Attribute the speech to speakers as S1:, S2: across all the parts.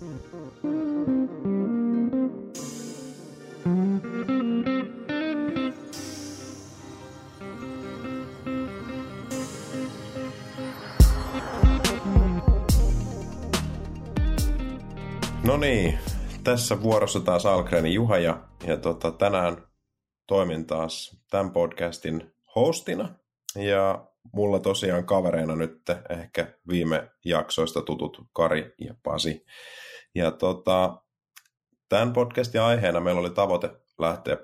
S1: No niin, tässä vuorossa taas Algrenin Juha ja, ja tota, tänään toimin taas tämän podcastin hostina. Ja mulla tosiaan kavereina nyt ehkä viime jaksoista tutut Kari ja Pasi. Ja tota, tämän podcastin aiheena meillä oli tavoite lähteä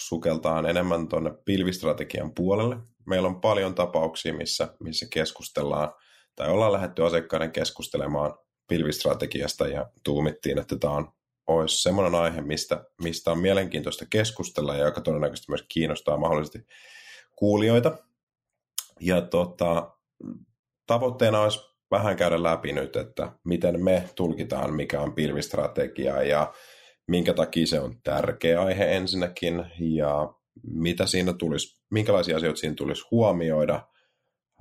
S1: sukeltaan enemmän tuonne pilvistrategian puolelle. Meillä on paljon tapauksia, missä, missä keskustellaan tai ollaan lähdetty asiakkaiden keskustelemaan pilvistrategiasta ja tuumittiin, että tämä on, olisi semmoinen aihe, mistä, mistä on mielenkiintoista keskustella ja joka todennäköisesti myös kiinnostaa mahdollisesti kuulijoita. Ja tota, tavoitteena olisi vähän käydä läpi nyt, että miten me tulkitaan, mikä on pilvistrategia ja minkä takia se on tärkeä aihe ensinnäkin ja mitä siinä tulisi, minkälaisia asioita siinä tulisi huomioida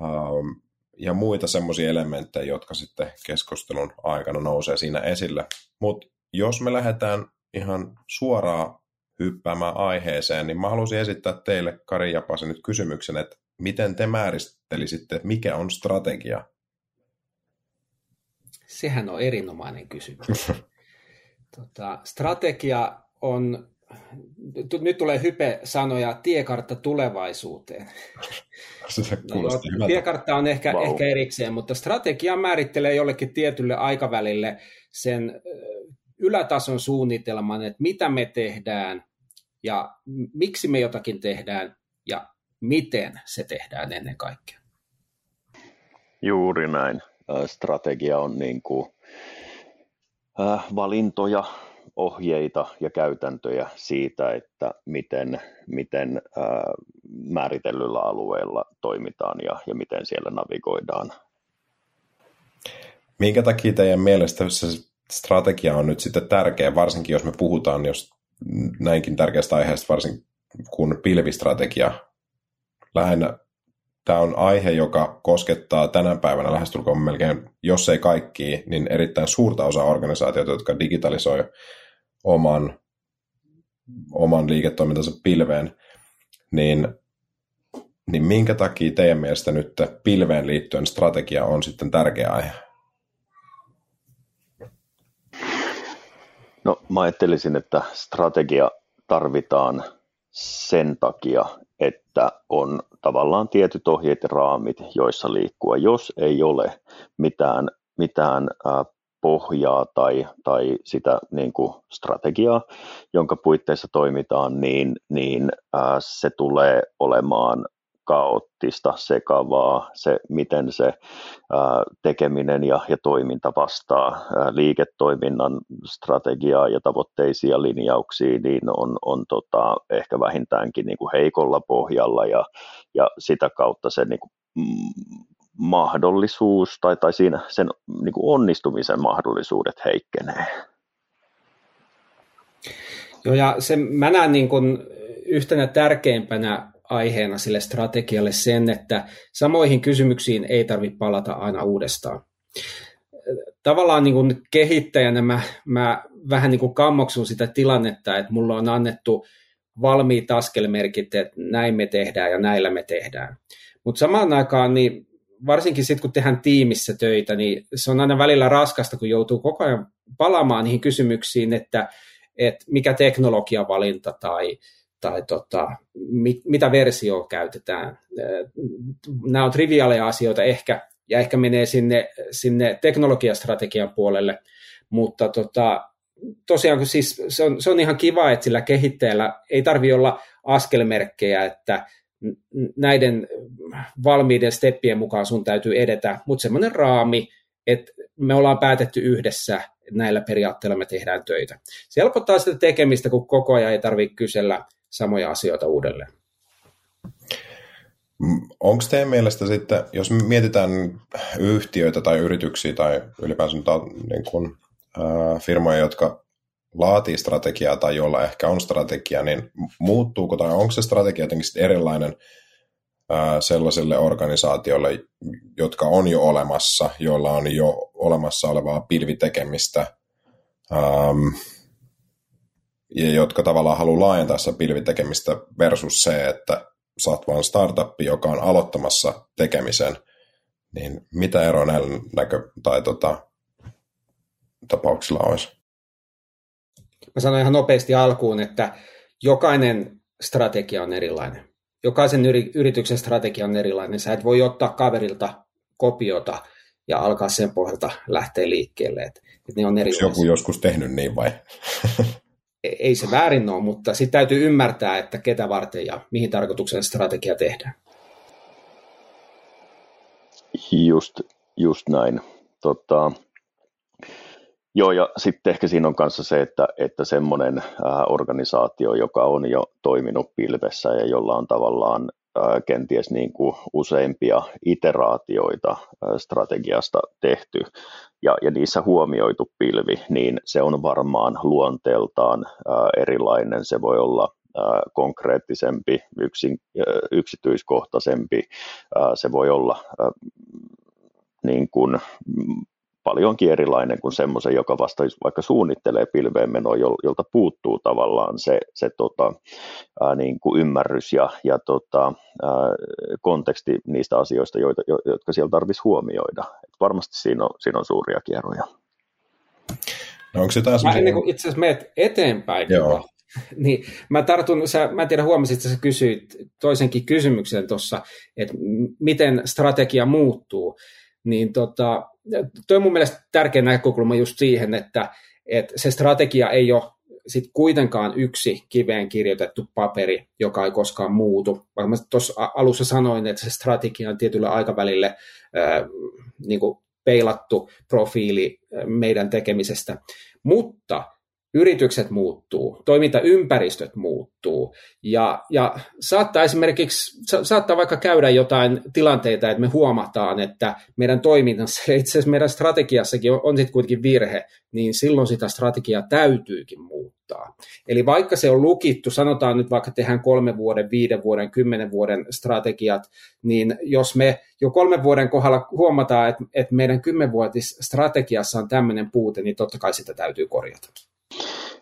S1: ähm, ja muita semmoisia elementtejä, jotka sitten keskustelun aikana nousee siinä esille. Mutta jos me lähdetään ihan suoraan hyppäämään aiheeseen, niin mä haluaisin esittää teille, Kari ja Pasi, nyt kysymyksen, että miten te määrittelisitte, mikä on strategia?
S2: Sehän on erinomainen kysymys. tota, strategia on, nyt tulee hype-sanoja, tiekartta tulevaisuuteen.
S1: Se
S2: no, tiekartta on ehkä, wow. ehkä erikseen, mutta strategia määrittelee jollekin tietylle aikavälille sen ylätason suunnitelman, että mitä me tehdään ja miksi me jotakin tehdään ja miten se tehdään ennen kaikkea.
S3: Juuri näin. Strategia on niin kuin, valintoja, ohjeita ja käytäntöjä siitä, että miten, miten määritellyllä alueella toimitaan ja, ja miten siellä navigoidaan.
S1: Minkä takia teidän mielestä se strategia on nyt sitten tärkeä, varsinkin jos me puhutaan jos näinkin tärkeästä aiheesta, varsinkin kun pilvistrategia lähinnä tämä on aihe, joka koskettaa tänä päivänä lähestulkoon melkein, jos ei kaikki, niin erittäin suurta osaa organisaatioita, jotka digitalisoi oman, oman liiketoimintansa pilveen, niin, niin minkä takia teidän mielestä nyt pilveen liittyen strategia on sitten tärkeä aihe?
S3: No mä ajattelisin, että strategia tarvitaan sen takia, että on tavallaan tietyt ohjeet ja raamit, joissa liikkua. Jos ei ole mitään, mitään pohjaa tai, tai sitä niin kuin strategiaa, jonka puitteissa toimitaan, niin, niin se tulee olemaan kaoottista, sekavaa, se miten se ää, tekeminen ja, ja toiminta vastaa ää, liiketoiminnan strategiaa ja tavoitteisiin ja linjauksiin, niin on, on tota, ehkä vähintäänkin niin kuin heikolla pohjalla ja, ja sitä kautta se niin kuin, mahdollisuus tai, tai siinä sen niin kuin onnistumisen mahdollisuudet heikkenee.
S2: Joo, ja se, mä näen niin kuin yhtenä tärkeimpänä aiheena sille strategialle sen, että samoihin kysymyksiin ei tarvitse palata aina uudestaan. Tavallaan niin kuin kehittäjänä mä, mä vähän niin kuin kammoksun sitä tilannetta, että mulla on annettu valmiit askelmerkit, että näin me tehdään ja näillä me tehdään. Mutta samaan aikaan, niin varsinkin sitten kun tehdään tiimissä töitä, niin se on aina välillä raskasta, kun joutuu koko ajan palaamaan niihin kysymyksiin, että, että mikä teknologiavalinta tai, tai tota, mit, mitä versioa käytetään. Nämä on triviaaleja asioita ehkä, ja ehkä menee sinne, sinne teknologiastrategian puolelle, mutta tota, tosiaan siis se on, se on ihan kiva, että sillä kehittäjällä ei tarvi olla askelmerkkejä, että näiden valmiiden steppien mukaan sun täytyy edetä, mutta semmoinen raami, että me ollaan päätetty yhdessä, että näillä periaatteilla me tehdään töitä. Se helpottaa sitä tekemistä, kun koko ajan ei tarvitse kysellä samoja asioita uudelleen.
S1: Onko teidän mielestä sitten, jos mietitään yhtiöitä tai yrityksiä tai ylipäänsä niin kuin, äh, firmoja, jotka laatii strategiaa tai jolla ehkä on strategia, niin muuttuuko tai onko se strategia jotenkin erilainen äh, sellaisille organisaatioille, jotka on jo olemassa, joilla on jo olemassa olevaa pilvitekemistä ähm, ja jotka tavallaan haluaa laajentaa sitä pilvitekemistä versus se, että oot vaan startuppi, joka on aloittamassa tekemisen, niin mitä eroa näillä näkö- tai tota, tapauksilla olisi?
S2: Mä sanoin ihan nopeasti alkuun, että jokainen strategia on erilainen. Jokaisen yrityksen strategia on erilainen. Sä et voi ottaa kaverilta kopiota ja alkaa sen pohjalta lähteä liikkeelle. Et, et ne on erilaisia.
S1: joku joskus tehnyt niin vai?
S2: Ei se väärin ole, mutta sitten täytyy ymmärtää, että ketä varten ja mihin tarkoituksen strategia tehdään.
S3: Just, just näin. Tota, Joo, ja sitten ehkä siinä on kanssa se, että, että semmoinen organisaatio, joka on jo toiminut pilvessä ja jolla on tavallaan kenties niin kuin useimpia iteraatioita strategiasta tehty ja, ja niissä huomioitu pilvi, niin se on varmaan luonteeltaan erilainen. Se voi olla konkreettisempi, yksin, yksityiskohtaisempi, se voi olla niin kuin paljonkin erilainen kuin semmoisen, joka vasta vaikka suunnittelee pilveenmenoa, jolta puuttuu tavallaan se, se tota, ää, niin kuin ymmärrys ja, ja tota, ää, konteksti niistä asioista, joita, jotka siellä tarvitsisi huomioida. Et varmasti siinä on, siinä on suuria kierroja.
S1: No onko se taas...
S2: Mä ennen kuin itse asiassa menet eteenpäin, Joo. niin mä tartun, sä, mä en tiedä huomasit, että sä kysyit toisenkin kysymyksen tuossa, että miten strategia muuttuu, niin tota, toi on mun mielestä tärkeä näkökulma just siihen, että, että se strategia ei ole sit kuitenkaan yksi kiveen kirjoitettu paperi, joka ei koskaan muutu. Vaikka mä tuossa alussa sanoin, että se strategia on tietyllä aikavälille ää, niin kuin peilattu profiili meidän tekemisestä. Mutta yritykset muuttuu, toimintaympäristöt muuttuu ja, ja saattaa esimerkiksi, saattaa vaikka käydä jotain tilanteita, että me huomataan, että meidän toiminnassa, itse asiassa meidän strategiassakin on, on sitten kuitenkin virhe, niin silloin sitä strategiaa täytyykin muuttaa. Eli vaikka se on lukittu, sanotaan nyt vaikka tehdään kolmen vuoden, viiden vuoden, kymmenen vuoden strategiat, niin jos me jo kolmen vuoden kohdalla huomataan, että, että meidän kymmenvuotis strategiassa on tämmöinen puute, niin totta kai sitä täytyy korjata.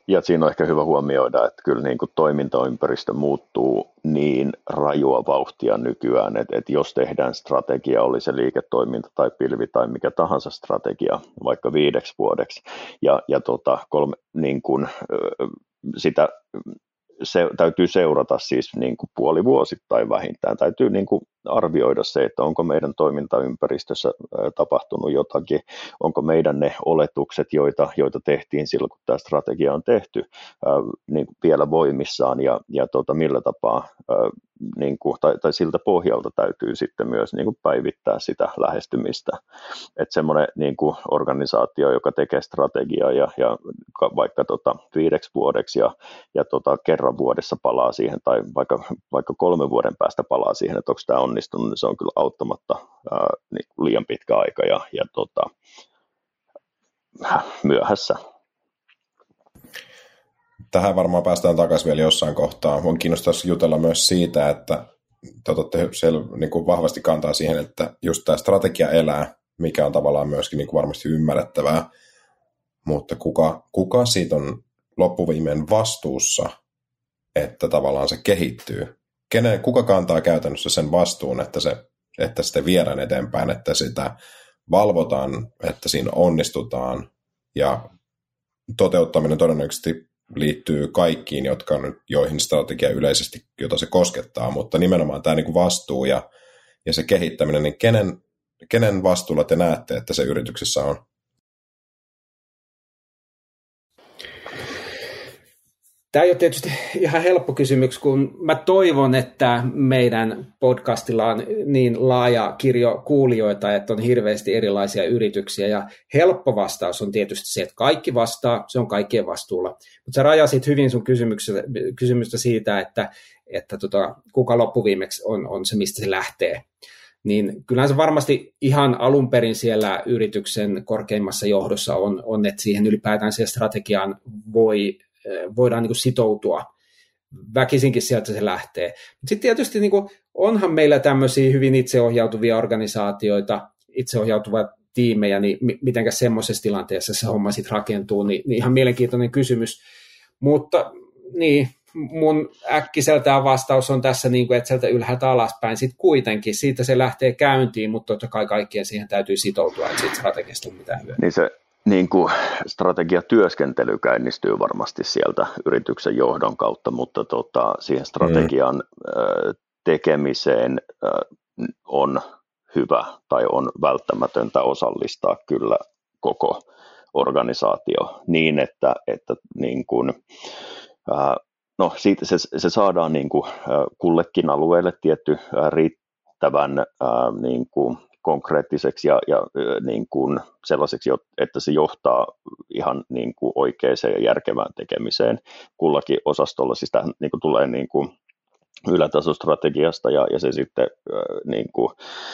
S3: Ja siinä on ehkä hyvä huomioida, että kyllä niin kuin toimintaympäristö muuttuu niin rajua vauhtia nykyään, että, että jos tehdään strategia, oli se liiketoiminta tai pilvi tai mikä tahansa strategia, vaikka viideksi vuodeksi, ja, ja tota, kolme, niin kuin, sitä se täytyy seurata siis niin kuin puolivuosittain vähintään. Täytyy niin kuin arvioida se, että onko meidän toimintaympäristössä tapahtunut jotakin, onko meidän ne oletukset, joita, joita tehtiin silloin, kun tämä strategia on tehty, niin kuin vielä voimissaan ja, ja tota, millä tapaa, niin kuin, tai, tai siltä pohjalta täytyy sitten myös niin kuin päivittää sitä lähestymistä. Että semmoinen niin kuin organisaatio, joka tekee strategiaa ja, ja vaikka tota, viideksi vuodeksi ja, ja tota, kerran vuodessa palaa siihen, tai vaikka, vaikka kolmen vuoden päästä palaa siihen, että onko tämä onnistunut, niin se on kyllä auttamatta ää, niin liian pitkä aika ja, ja tota, myöhässä.
S1: Tähän varmaan päästään takaisin vielä jossain kohtaa. On kiinnostaisi jutella myös siitä, että te otatte siellä niin kuin vahvasti kantaa siihen, että just tämä strategia elää, mikä on tavallaan myöskin niin kuin varmasti ymmärrettävää, mutta kuka, kuka siitä on loppuviimein vastuussa, että tavallaan se kehittyy kenen, kuka kantaa käytännössä sen vastuun, että, se, että sitten viedään eteenpäin, että sitä valvotaan, että siinä onnistutaan ja toteuttaminen todennäköisesti liittyy kaikkiin, jotka on, joihin strategia yleisesti, jota se koskettaa, mutta nimenomaan tämä niin vastuu ja, ja se kehittäminen, niin kenen, kenen vastuulla te näette, että se yrityksessä on?
S2: Tämä ei ole tietysti ihan helppo kysymys, kun mä toivon, että meidän podcastilla on niin laaja kirjo kuulijoita, että on hirveästi erilaisia yrityksiä. Ja helppo vastaus on tietysti se, että kaikki vastaa, se on kaikkien vastuulla. Mutta sä rajasit hyvin sun kysymystä siitä, että, että tota, kuka loppuviimeksi on, on se, mistä se lähtee. Niin kyllähän se varmasti ihan alun perin siellä yrityksen korkeimmassa johdossa on, on että siihen ylipäätään siihen strategiaan voi voidaan niin kuin sitoutua. Väkisinkin sieltä se lähtee. Sitten tietysti niin kuin, onhan meillä tämmöisiä hyvin itseohjautuvia organisaatioita, itseohjautuvat tiimejä, niin miten semmoisessa tilanteessa se homma sitten rakentuu, niin, niin ihan mielenkiintoinen kysymys. Mutta niin, mun äkkiseltään vastaus on tässä, niin kuin, että sieltä ylhäältä alaspäin sitten kuitenkin, siitä se lähtee käyntiin, mutta totta kai kaikkien siihen täytyy sitoutua, että siitä strategiasta on mitään hyötyä.
S3: Niin se niin kuin strategiatyöskentely käynnistyy varmasti sieltä yrityksen johdon kautta, mutta tota, siihen strategian mm. tekemiseen on hyvä tai on välttämätöntä osallistaa kyllä koko organisaatio niin, että, että niin kuin, no siitä se, se saadaan niin kuin kullekin alueelle tietty riittävän niin kuin konkreettiseksi ja, ja niin kuin sellaiseksi, että se johtaa ihan niin kuin oikeaan ja järkevään tekemiseen kullakin osastolla. Siis tähän niin kuin tulee niin kuin ylätasostrategiasta ja, ja se sitten äh, niin kuin,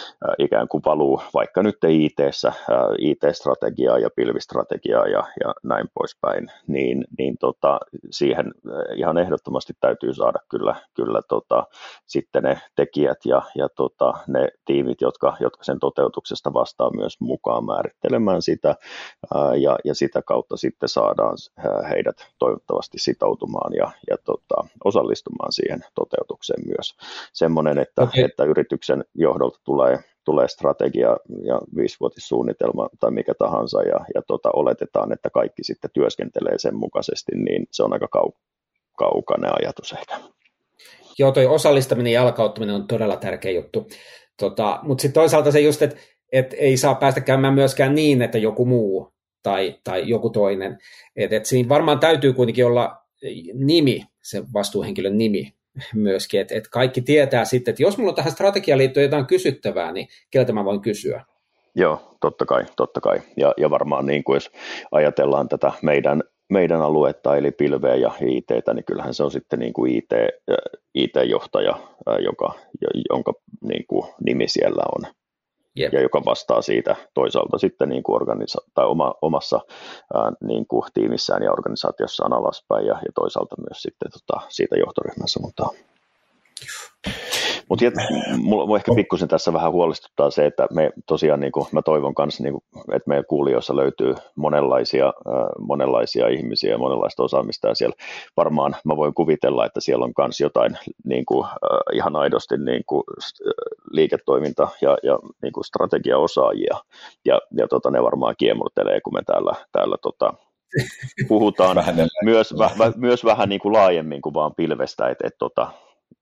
S3: äh, ikään kuin valuu vaikka nyt IT-ssä, äh, IT-strategiaa ja pilvistrategiaa ja, ja näin poispäin, niin, niin tota, siihen ihan ehdottomasti täytyy saada kyllä, kyllä tota, sitten ne tekijät ja, ja tota, ne tiimit, jotka, jotka sen toteutuksesta vastaa myös mukaan määrittelemään sitä äh, ja, ja sitä kautta sitten saadaan äh, heidät toivottavasti sitoutumaan ja, ja tota, osallistumaan siihen toteutukseen ajatukseen myös. Semmoinen, että, okay. että yrityksen johdolta tulee, tulee strategia ja viisivuotissuunnitelma tai mikä tahansa ja, ja tota, oletetaan, että kaikki sitten työskentelee sen mukaisesti, niin se on aika kau- kaukainen ajatus ehkä.
S2: Joo, toi osallistaminen ja jalkauttaminen on todella tärkeä juttu. Tota, Mutta sitten toisaalta se just, että et ei saa päästä käymään myöskään niin, että joku muu tai, tai joku toinen. Et, et siinä varmaan täytyy kuitenkin olla nimi, se vastuuhenkilön nimi, myöskin, että, että kaikki tietää sitten, että jos mulla on tähän strategiaan liittyen jotain kysyttävää, niin keltä mä voin kysyä?
S3: Joo, totta kai, totta kai. Ja, ja varmaan niin kuin jos ajatellaan tätä meidän, meidän aluetta, eli pilveä ja IT, niin kyllähän se on sitten niin kuin IT, IT-johtaja, joka, jonka niin kuin nimi siellä on. Yep. ja joka vastaa siitä toisaalta sitten niin kuin organisa- tai oma, omassa ää, niin kuin tiimissään ja organisaatiossaan alaspäin ja, ja toisaalta myös sitten tota, siitä johtoryhmässä. Mutta mutta mulla ehkä pikkusen tässä vähän huolestuttaa se, että me tosiaan, niin kuin, mä toivon kanssa, niin kuin, että meidän kuulijoissa löytyy monenlaisia, äh, monenlaisia ihmisiä ja monenlaista osaamista, ja siellä varmaan mä voin kuvitella, että siellä on myös jotain niin kuin, äh, ihan aidosti niin kuin, liiketoiminta- ja, ja niin kuin strategiaosaajia, ja, ja tota, ne varmaan kiemurtelee, kun me täällä, täällä tota, puhutaan. Myös, väh, myös vähän niin kuin laajemmin kuin vaan pilvestä, että et, tota,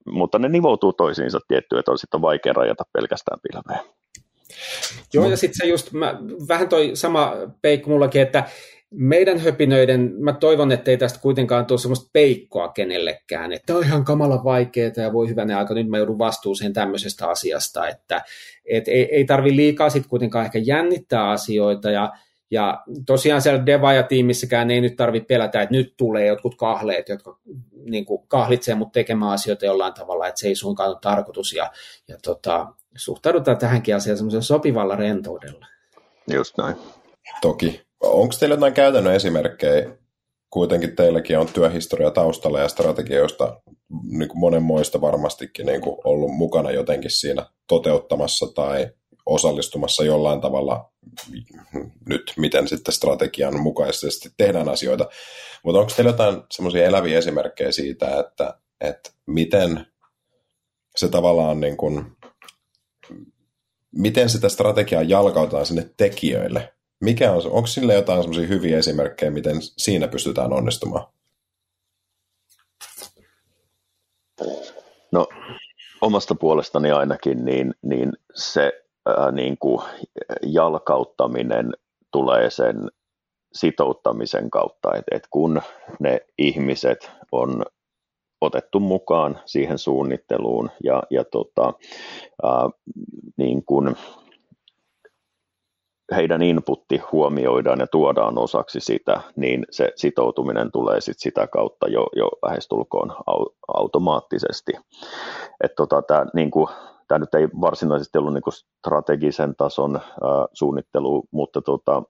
S3: mutta ne nivoutuu toisiinsa tietty, että on sitten vaikea rajata pelkästään pilveä.
S2: Joo, ja sitten se just, mä, vähän toi sama peikko mullakin, että meidän höpinöiden, mä toivon, että ei tästä kuitenkaan tule semmoista peikkoa kenellekään, että on ihan kamala vaikeaa ja voi hyvänä aika, nyt mä joudun vastuuseen tämmöisestä asiasta, että et ei, ei tarvi liikaa sitten kuitenkaan ehkä jännittää asioita ja ja tosiaan siellä Devaja-tiimissäkään ei nyt tarvitse pelätä, että nyt tulee jotkut kahleet, jotka niin kuin kahlitsee mut tekemään asioita jollain tavalla, että se ei suinkaan ole tarkoitus. Ja, ja tota, suhtaudutaan tähänkin asiaan semmoisella sopivalla rentoudella.
S3: Just näin.
S1: Toki. Onko teillä jotain käytännön esimerkkejä? Kuitenkin teilläkin on työhistoria taustalla ja strategioista niin kuin monenmoista varmastikin niin kuin ollut mukana jotenkin siinä toteuttamassa tai osallistumassa jollain tavalla nyt, miten sitten strategian mukaisesti tehdään asioita. Mutta onko teillä jotain semmoisia eläviä esimerkkejä siitä, että, että miten se tavallaan niin kuin, miten sitä strategiaa jalkautetaan sinne tekijöille? Mikä on, onko sille jotain semmoisia hyviä esimerkkejä, miten siinä pystytään onnistumaan?
S3: No omasta puolestani ainakin, niin, niin se ää, niin kuin jalkauttaminen tulee sen sitouttamisen kautta, että, että kun ne ihmiset on otettu mukaan siihen suunnitteluun ja, ja tota, ää, niin kuin heidän inputti huomioidaan ja tuodaan osaksi sitä, niin se sitoutuminen tulee sit sitä kautta jo, jo lähestulkoon automaattisesti. Et tota, tää, niin tämä nyt ei varsinaisesti ollut niin strategisen tason äh, suunnittelu, mutta tota,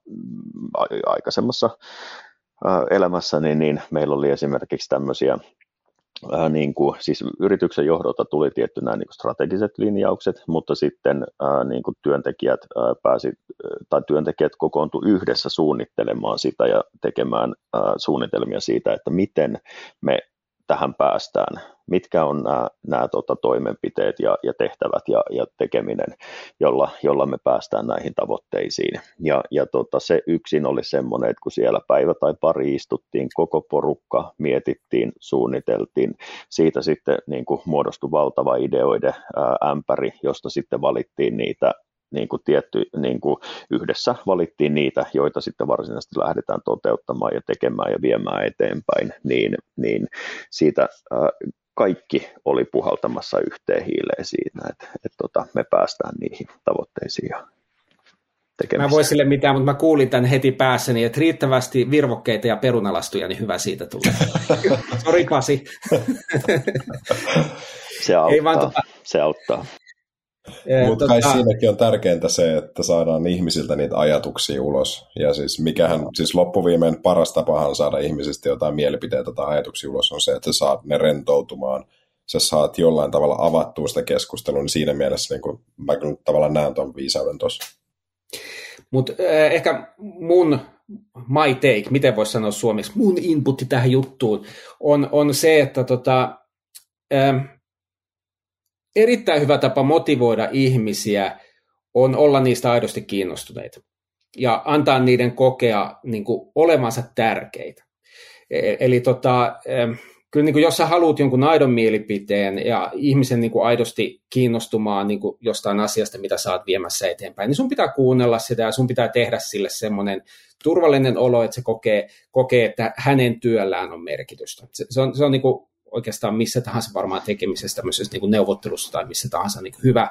S3: a- aikaisemmassa äh, elämässäni niin meillä oli esimerkiksi tämmöisiä äh, niin kuin, siis yrityksen johdolta tuli tietty nämä niin strategiset linjaukset, mutta sitten äh, niin kuin työntekijät äh, pääsi, tai työntekijät kokoontu yhdessä suunnittelemaan sitä ja tekemään äh, suunnitelmia siitä, että miten me tähän päästään, mitkä on nämä, nämä tota, toimenpiteet ja, ja tehtävät ja, ja tekeminen, jolla, jolla me päästään näihin tavoitteisiin. Ja, ja tota, se yksin oli semmoinen, että kun siellä päivä tai pari istuttiin, koko porukka mietittiin, suunniteltiin, siitä sitten niin kuin muodostui valtava ideoiden ämpäri, josta sitten valittiin niitä niin kuin tietty, niin kuin yhdessä valittiin niitä, joita sitten varsinaisesti lähdetään toteuttamaan ja tekemään ja viemään eteenpäin, niin, niin siitä äh, kaikki oli puhaltamassa yhteen hiileen siinä, että, että tota, me päästään niihin tavoitteisiin ja
S2: Mä voin sille mitään, mutta mä kuulin tämän heti päässäni, että riittävästi virvokkeita ja perunalastuja, niin hyvä siitä tulee. Sori Pasi.
S3: se auttaa, Ei vaan, tota... se auttaa.
S1: Mutta tota... siinäkin on tärkeintä se, että saadaan ihmisiltä niitä ajatuksia ulos. Ja siis mikähän, siis loppuviimein paras tapahan saada ihmisistä jotain mielipiteitä tai ajatuksia ulos on se, että sä saat ne rentoutumaan. Sä saat jollain tavalla avattua sitä keskustelua, niin siinä mielessä niin kuin, mä kyllä tavallaan näen tuon viisauden tuossa.
S2: Mutta äh, ehkä mun my take, miten voisi sanoa suomeksi, mun inputti tähän juttuun on, on se, että tota, äh, erittäin hyvä tapa motivoida ihmisiä on olla niistä aidosti kiinnostuneita ja antaa niiden kokea niin kuin, olevansa tärkeitä. E, eli tota, kyllä niin kuin, jos sä haluat jonkun aidon mielipiteen ja ihmisen niin kuin, aidosti kiinnostumaan niin kuin, jostain asiasta, mitä sä oot viemässä eteenpäin, niin sun pitää kuunnella sitä ja sun pitää tehdä sille semmoinen turvallinen olo, että se kokee, kokee että hänen työllään on merkitystä. Se, se on, se on niin kuin, oikeastaan missä tahansa varmaan tekemisessä, tämmöisessä niin kuin neuvottelussa tai missä tahansa niin kuin hyvä,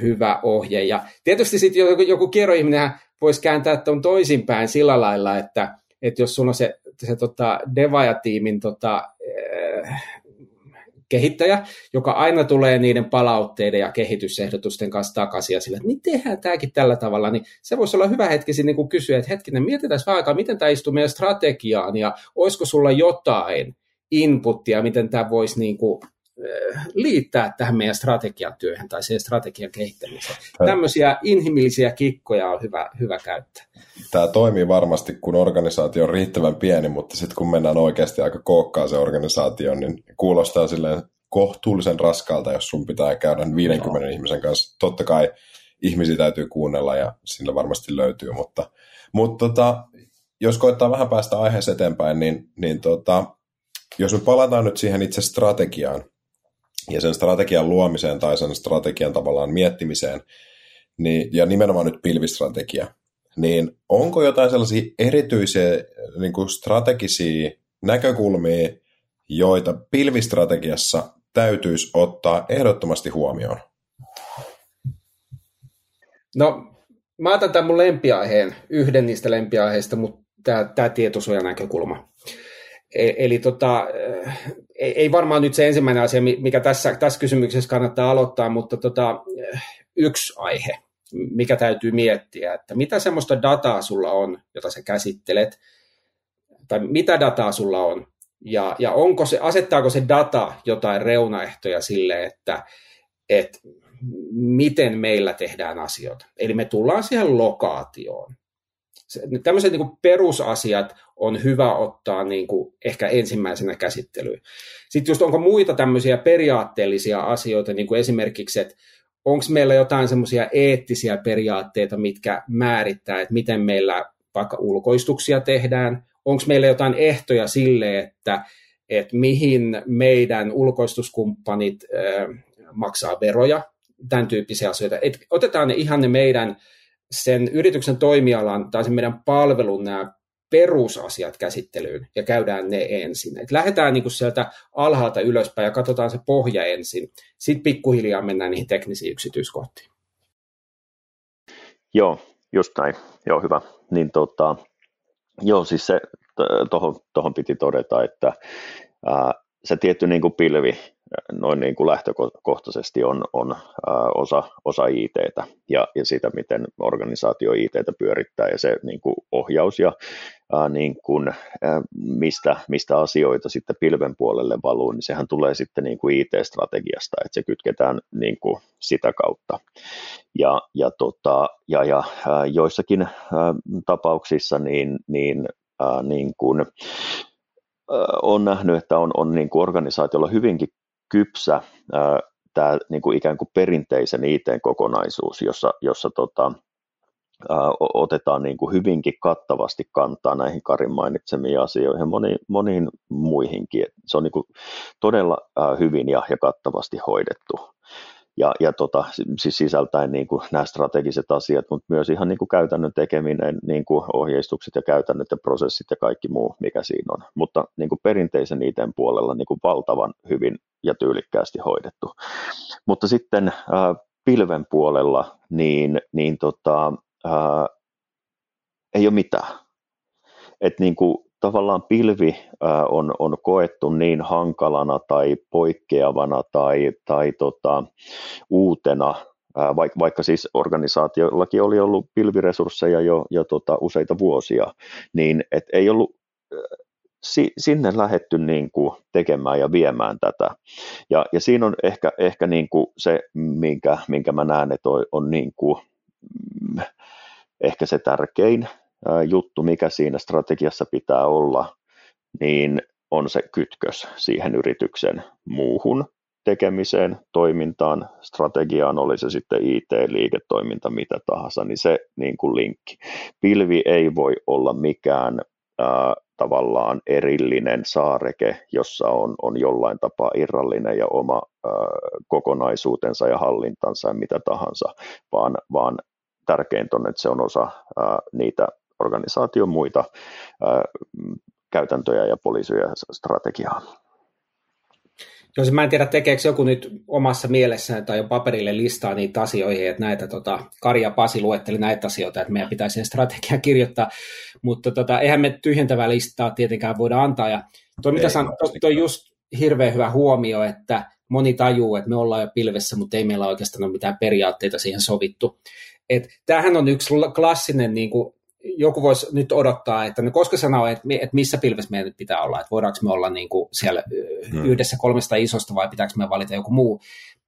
S2: hyvä ohje. Ja tietysti sitten joku, joku kierroihminen voisi kääntää tuon toisinpäin sillä lailla, että, että jos sulla on se, se tota, Devaja-tiimin tota, äh, kehittäjä, joka aina tulee niiden palautteiden ja kehitysehdotusten kanssa takaisin ja sille, että niin tehdään tämäkin tällä tavalla, niin se voisi olla hyvä hetki niin kuin kysyä, että hetkinen, mietitään vähän aikaa, miten tämä istuu meidän strategiaan ja olisiko sulla jotain, inputtia, miten tämä voisi niin kuin, äh, liittää tähän meidän strategian työhön tai siihen strategian kehittämiseen. Tämmöisiä inhimillisiä kikkoja on hyvä, hyvä käyttää.
S1: Tämä toimii varmasti, kun organisaatio on riittävän pieni, mutta sitten kun mennään oikeasti aika kookkaan se organisaatio, niin kuulostaa silleen kohtuullisen raskaalta, jos sun pitää käydä 50 no. ihmisen kanssa. Totta kai ihmisiä täytyy kuunnella ja sillä varmasti löytyy, mutta, mutta tota, jos koittaa vähän päästä aiheessa eteenpäin, niin, niin tota, jos me palataan nyt siihen itse strategiaan ja sen strategian luomiseen tai sen strategian tavallaan miettimiseen, niin, ja nimenomaan nyt pilvistrategia, niin onko jotain sellaisia erityisiä niin kuin strategisia näkökulmia, joita pilvistrategiassa täytyisi ottaa ehdottomasti huomioon?
S2: No, mä otan tämän mun lempiaiheen, yhden niistä lempiaiheista, mutta tämä, tämä tietosuojanäkökulma. E, eli tota, ei varmaan nyt se ensimmäinen asia, mikä tässä, tässä kysymyksessä kannattaa aloittaa, mutta tota, yksi aihe, mikä täytyy miettiä, että mitä semmoista dataa sulla on, jota sä käsittelet, tai mitä dataa sulla on, ja, ja onko se, asettaako se data jotain reunaehtoja sille, että, että miten meillä tehdään asioita. Eli me tullaan siihen lokaatioon tämmöiset niin kuin perusasiat on hyvä ottaa niin kuin ehkä ensimmäisenä käsittelyyn. Sitten just onko muita tämmöisiä periaatteellisia asioita, niin kuin esimerkiksi, että onko meillä jotain semmoisia eettisiä periaatteita, mitkä määrittää, että miten meillä vaikka ulkoistuksia tehdään, onko meillä jotain ehtoja sille, että, että mihin meidän ulkoistuskumppanit maksaa veroja, tämän tyyppisiä asioita. Et otetaan ne ihan ne meidän sen yrityksen toimialan tai sen meidän palvelun nämä perusasiat käsittelyyn ja käydään ne ensin. Et lähdetään niin sieltä alhaalta ylöspäin ja katsotaan se pohja ensin. Sitten pikkuhiljaa mennään niihin teknisiin yksityiskohtiin.
S3: Joo, just näin. Joo, hyvä. Niin tota, joo, siis se, tuohon, tohon piti todeta, että ää, se tietty niin kuin pilvi noin niin kuin lähtökohtaisesti on, on osa, osa ITtä ja, ja sitä, miten organisaatio ITtä pyörittää ja se niin kuin ohjaus ja ää, niin kuin, ää, mistä, mistä asioita sitten pilven puolelle valuu, niin sehän tulee sitten niin kuin IT-strategiasta, että se kytketään niin kuin sitä kautta. Ja, ja, tota, ja, ja ää, joissakin ää, tapauksissa niin, niin, ää, niin kuin, on nähnyt, että on, on niin kuin organisaatiolla hyvinkin kypsä tämä niin kuin ikään kuin perinteisen IT-kokonaisuus, jossa, jossa tota, otetaan niin kuin hyvinkin kattavasti kantaa näihin Karin mainitsemiin asioihin ja moniin, moniin muihinkin. Se on niin kuin todella hyvin ja, ja kattavasti hoidettu ja, ja tota, siis sisältäen niin kuin nämä strategiset asiat, mutta myös ihan niin kuin käytännön tekeminen, niin kuin ohjeistukset ja käytännöt ja prosessit ja kaikki muu, mikä siinä on. Mutta niin kuin perinteisen IT puolella niin kuin valtavan hyvin ja tyylikkäästi hoidettu. Mutta sitten äh, pilven puolella niin, niin tota, äh, ei ole mitään. Et niin kuin tavallaan pilvi on, on koettu niin hankalana tai poikkeavana tai, tai tota, uutena, vaikka, vaikka siis organisaatiollakin oli ollut pilviresursseja jo, jo tota, useita vuosia, niin et ei ollut si, sinne lähetty niin kuin tekemään ja viemään tätä. Ja, ja siinä on ehkä, ehkä niin kuin se, minkä, minkä mä näen, että on, on niin kuin, mm, ehkä se tärkein juttu, mikä siinä strategiassa pitää olla, niin on se kytkös siihen yrityksen muuhun tekemiseen, toimintaan, strategiaan, oli se sitten IT-liiketoiminta, mitä tahansa, niin se niin kuin linkki. Pilvi ei voi olla mikään ää, tavallaan erillinen saareke, jossa on, on jollain tapaa irrallinen ja oma ää, kokonaisuutensa ja hallintansa ja mitä tahansa, vaan, vaan tärkeintä on, että se on osa ää, niitä organisaation muita ää, käytäntöjä ja poliisyjä ja strategiaa.
S2: Jos mä en tiedä, tekeekö joku nyt omassa mielessään tai jo paperille listaa niitä asioihin, että näitä tota, Kari ja Pasi luetteli näitä asioita, että meidän pitäisi strategia kirjoittaa, mutta tota, eihän me tyhjentävää listaa tietenkään voida antaa. Ja tuo, mitä sanoit, toi just hirveän hyvä huomio, että moni tajuu, että me ollaan jo pilvessä, mutta ei meillä oikeastaan ole mitään periaatteita siihen sovittu. Et tämähän on yksi klassinen niin kuin joku voisi nyt odottaa, että no koska sanoo, että, että missä pilvessä meidän nyt pitää olla, että voidaanko me olla niin kuin siellä hmm. yhdessä kolmesta isosta vai pitääkö me valita joku muu.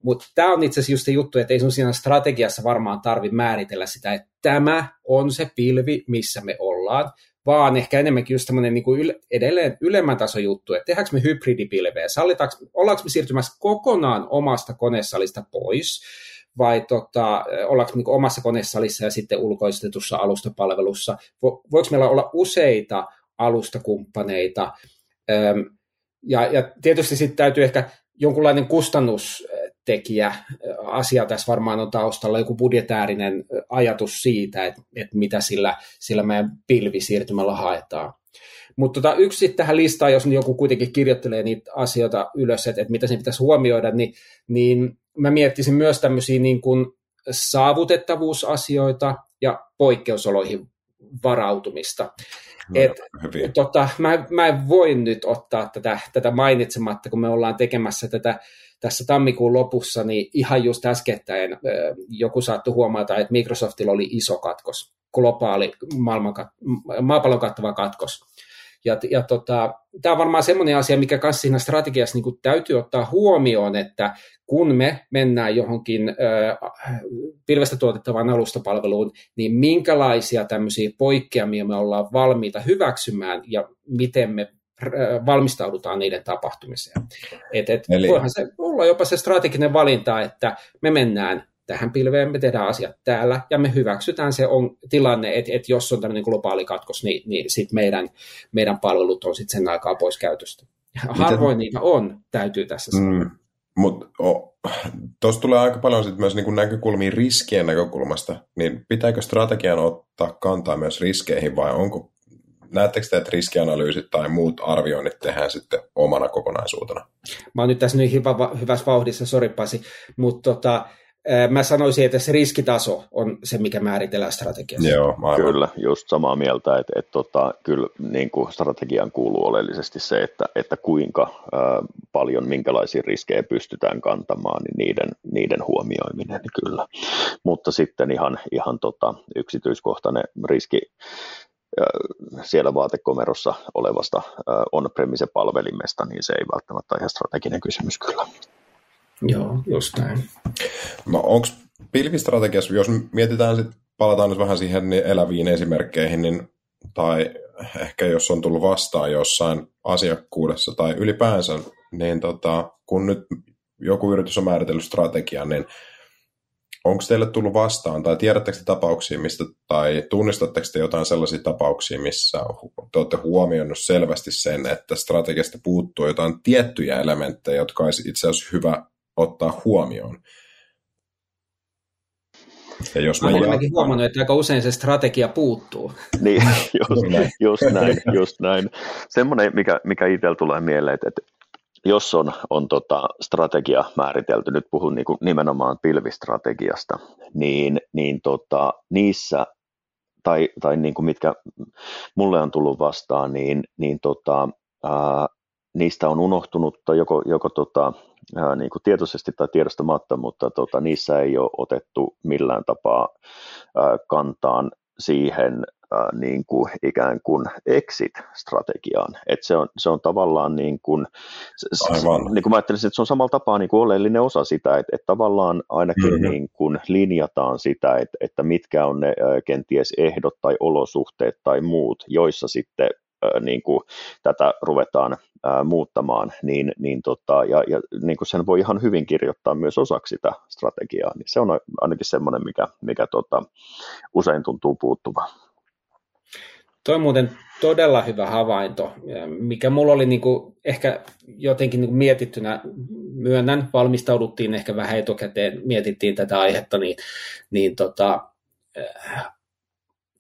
S2: Mutta tämä on itse asiassa just se juttu, että ei sun siinä strategiassa varmaan tarvi määritellä sitä, että tämä on se pilvi, missä me ollaan, vaan ehkä enemmänkin just tämmöinen niin kuin yle, edelleen ylemmän tason juttu, että tehdäänkö me hybridipilveä, sallitaanko, ollaanko me siirtymässä kokonaan omasta konesalista pois, vai tota, ollaanko niin omassa konesalissa ja sitten ulkoistetussa alustapalvelussa? Vo, voiko meillä olla useita alustakumppaneita? Öm, ja, ja tietysti sitten täytyy ehkä jonkunlainen kustannustekijä asia tässä varmaan on taustalla, joku budjetäärinen ajatus siitä, että, että mitä sillä, sillä meidän pilvisiirtymällä haetaan. Mutta tota, yksi tähän listaan, jos joku kuitenkin kirjoittelee niitä asioita ylös, että, että mitä se pitäisi huomioida, niin, niin mä miettisin myös tämmöisiä niin kuin saavutettavuusasioita ja poikkeusoloihin varautumista. Et, tota, mä, mä en voi nyt ottaa tätä, tätä mainitsematta, kun me ollaan tekemässä tätä tässä tammikuun lopussa, niin ihan just äskettäin joku saattoi huomata, että Microsoftilla oli iso katkos, globaali maapallon kattava katkos. Ja, ja tota, tämä on varmaan semmoinen asia, mikä kanssa siinä strategiassa niin täytyy ottaa huomioon, että kun me mennään johonkin ö, pilvestä tuotettavaan alustapalveluun, niin minkälaisia tämmöisiä poikkeamia me ollaan valmiita hyväksymään ja miten me valmistaudutaan niiden tapahtumiseen. Et, et Eli... Voihan se olla jopa se strateginen valinta, että me mennään tähän pilveen, me tehdään asiat täällä ja me hyväksytään se on, tilanne, että, että jos on tämmöinen globaali katkos, niin, niin sit meidän, meidän palvelut on sitten sen aikaa pois käytöstä. Harvoin Miten... niitä on, täytyy tässä sanoa. Mm.
S1: Mutta oh, tuossa tulee aika paljon sit myös niinku näkökulmia riskien näkökulmasta, niin pitääkö strategian ottaa kantaa myös riskeihin vai onko, näettekö te, että riskianalyysit tai muut arvioinnit tehdään sitten omana kokonaisuutena?
S2: Mä oon nyt tässä nyt hyvä, hyvässä vauhdissa, sori Pasi, mutta tota, mä sanoisin, että se riskitaso on se, mikä määritellään strategiassa.
S3: Joo, aivan. Kyllä, just samaa mieltä, että, että tota, kyllä niin kuin strategiaan kuuluu oleellisesti se, että, että kuinka ää, paljon, minkälaisia riskejä pystytään kantamaan, niin niiden, niiden huomioiminen niin kyllä. Mutta sitten ihan, ihan tota, yksityiskohtainen riski siellä vaatekomerossa olevasta on-premise palvelimesta, niin se ei välttämättä ole ihan strateginen kysymys kyllä.
S2: Joo, just näin.
S1: No onko pilvistrategiassa, jos mietitään sitten, palataan nyt vähän siihen niin eläviin esimerkkeihin, niin, tai ehkä jos on tullut vastaan jossain asiakkuudessa tai ylipäänsä, niin tota, kun nyt joku yritys on määritellyt strategian, niin onko teille tullut vastaan, tai tiedättekö te tapauksia, mistä, tai tunnistatteko te jotain sellaisia tapauksia, missä te olette huomioinut selvästi sen, että strategiasta puuttuu jotain tiettyjä elementtejä, jotka olisi itse asiassa hyvä ottaa huomioon.
S2: Ja jos mä olen huomannut, että aika usein se strategia puuttuu.
S3: Niin, just, just näin, just näin. Semmoinen, mikä, mikä itsellä tulee mieleen, että, että jos on, on tota strategia määritelty, nyt puhun niin nimenomaan pilvistrategiasta, niin, niin tota, niissä, tai, tai niin kuin mitkä mulle on tullut vastaan, niin, niin tota, ää, niistä on unohtunut tai joko, joko tota, ää, niin kuin tietoisesti tai tiedostamatta, mutta tota, niissä ei ole otettu millään tapaa ää, kantaan siihen ää, niin kuin ikään kuin exit-strategiaan. Et se, on, se on tavallaan niin kuin, Aivan. niin kuin mä ajattelisin, että se on samalla tapaa niin kuin oleellinen osa sitä, että, että tavallaan ainakin mm-hmm. niin kuin linjataan sitä, että, että mitkä on ne ää, kenties ehdot tai olosuhteet tai muut, joissa sitten niin kuin tätä ruvetaan ää, muuttamaan, niin, niin tota, ja, ja niin kuin sen voi ihan hyvin kirjoittaa myös osaksi sitä strategiaa, niin se on ainakin semmoinen, mikä, mikä tota, usein tuntuu puuttuvan.
S2: Tuo on muuten todella hyvä havainto, mikä mulla oli niin kuin ehkä jotenkin niin kuin mietittynä, myönnän, valmistauduttiin ehkä vähän etukäteen, mietittiin tätä aihetta, niin, niin tota,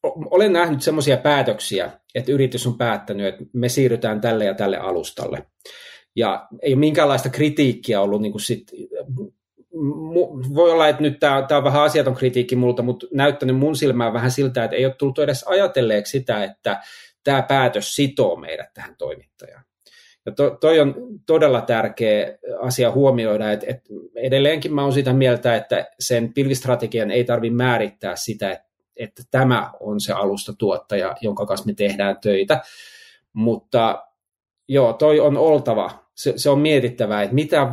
S2: olen nähnyt semmoisia päätöksiä, että yritys on päättänyt, että me siirrytään tälle ja tälle alustalle. Ja ei ole minkäänlaista kritiikkiä ollut niin kuin sit, voi olla, että nyt tämä, on vähän asiaton kritiikki multa, mutta näyttänyt mun silmään vähän siltä, että ei ole tullut edes ajatelleeksi sitä, että tämä päätös sitoo meidät tähän toimittajaan. Ja to, toi on todella tärkeä asia huomioida, että, että edelleenkin mä olen sitä mieltä, että sen pilvistrategian ei tarvitse määrittää sitä, että että tämä on se alustatuottaja, jonka kanssa me tehdään töitä. Mutta joo, toi on oltava, se, se on mietittävä, että mitä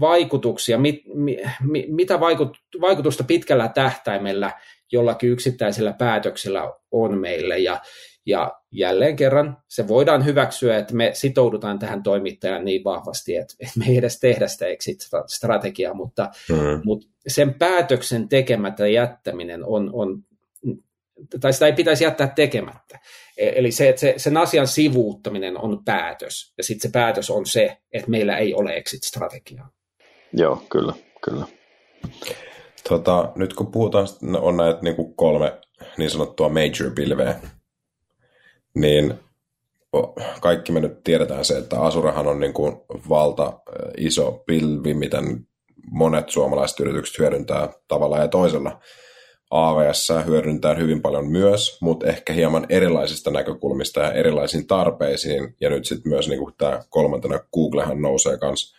S2: vaikutuksia, mit, mi, mi, mitä vaikut, vaikutusta pitkällä tähtäimellä jollakin yksittäisellä päätöksellä on meille. Ja, ja jälleen kerran se voidaan hyväksyä, että me sitoudutaan tähän toimittajaan niin vahvasti, että me ei edes tehdä sitä exit-strategiaa, mutta, mm. mutta sen päätöksen tekemättä jättäminen on, on tai sitä ei pitäisi jättää tekemättä. E, eli se, että se, sen asian sivuuttaminen on päätös, ja sitten se päätös on se, että meillä ei ole exit-strategiaa.
S3: Joo, kyllä, kyllä.
S1: Tota, nyt kun puhutaan, on näitä niin kuin kolme niin sanottua major-pilveä, niin kaikki me nyt tiedetään se, että Asurahan on niin kuin valta iso pilvi, miten monet suomalaiset yritykset hyödyntää tavalla ja toisella. AWS hyödyntää hyvin paljon myös, mutta ehkä hieman erilaisista näkökulmista ja erilaisiin tarpeisiin. Ja nyt sitten myös niin kuin tämä kolmantena Googlehan nousee myös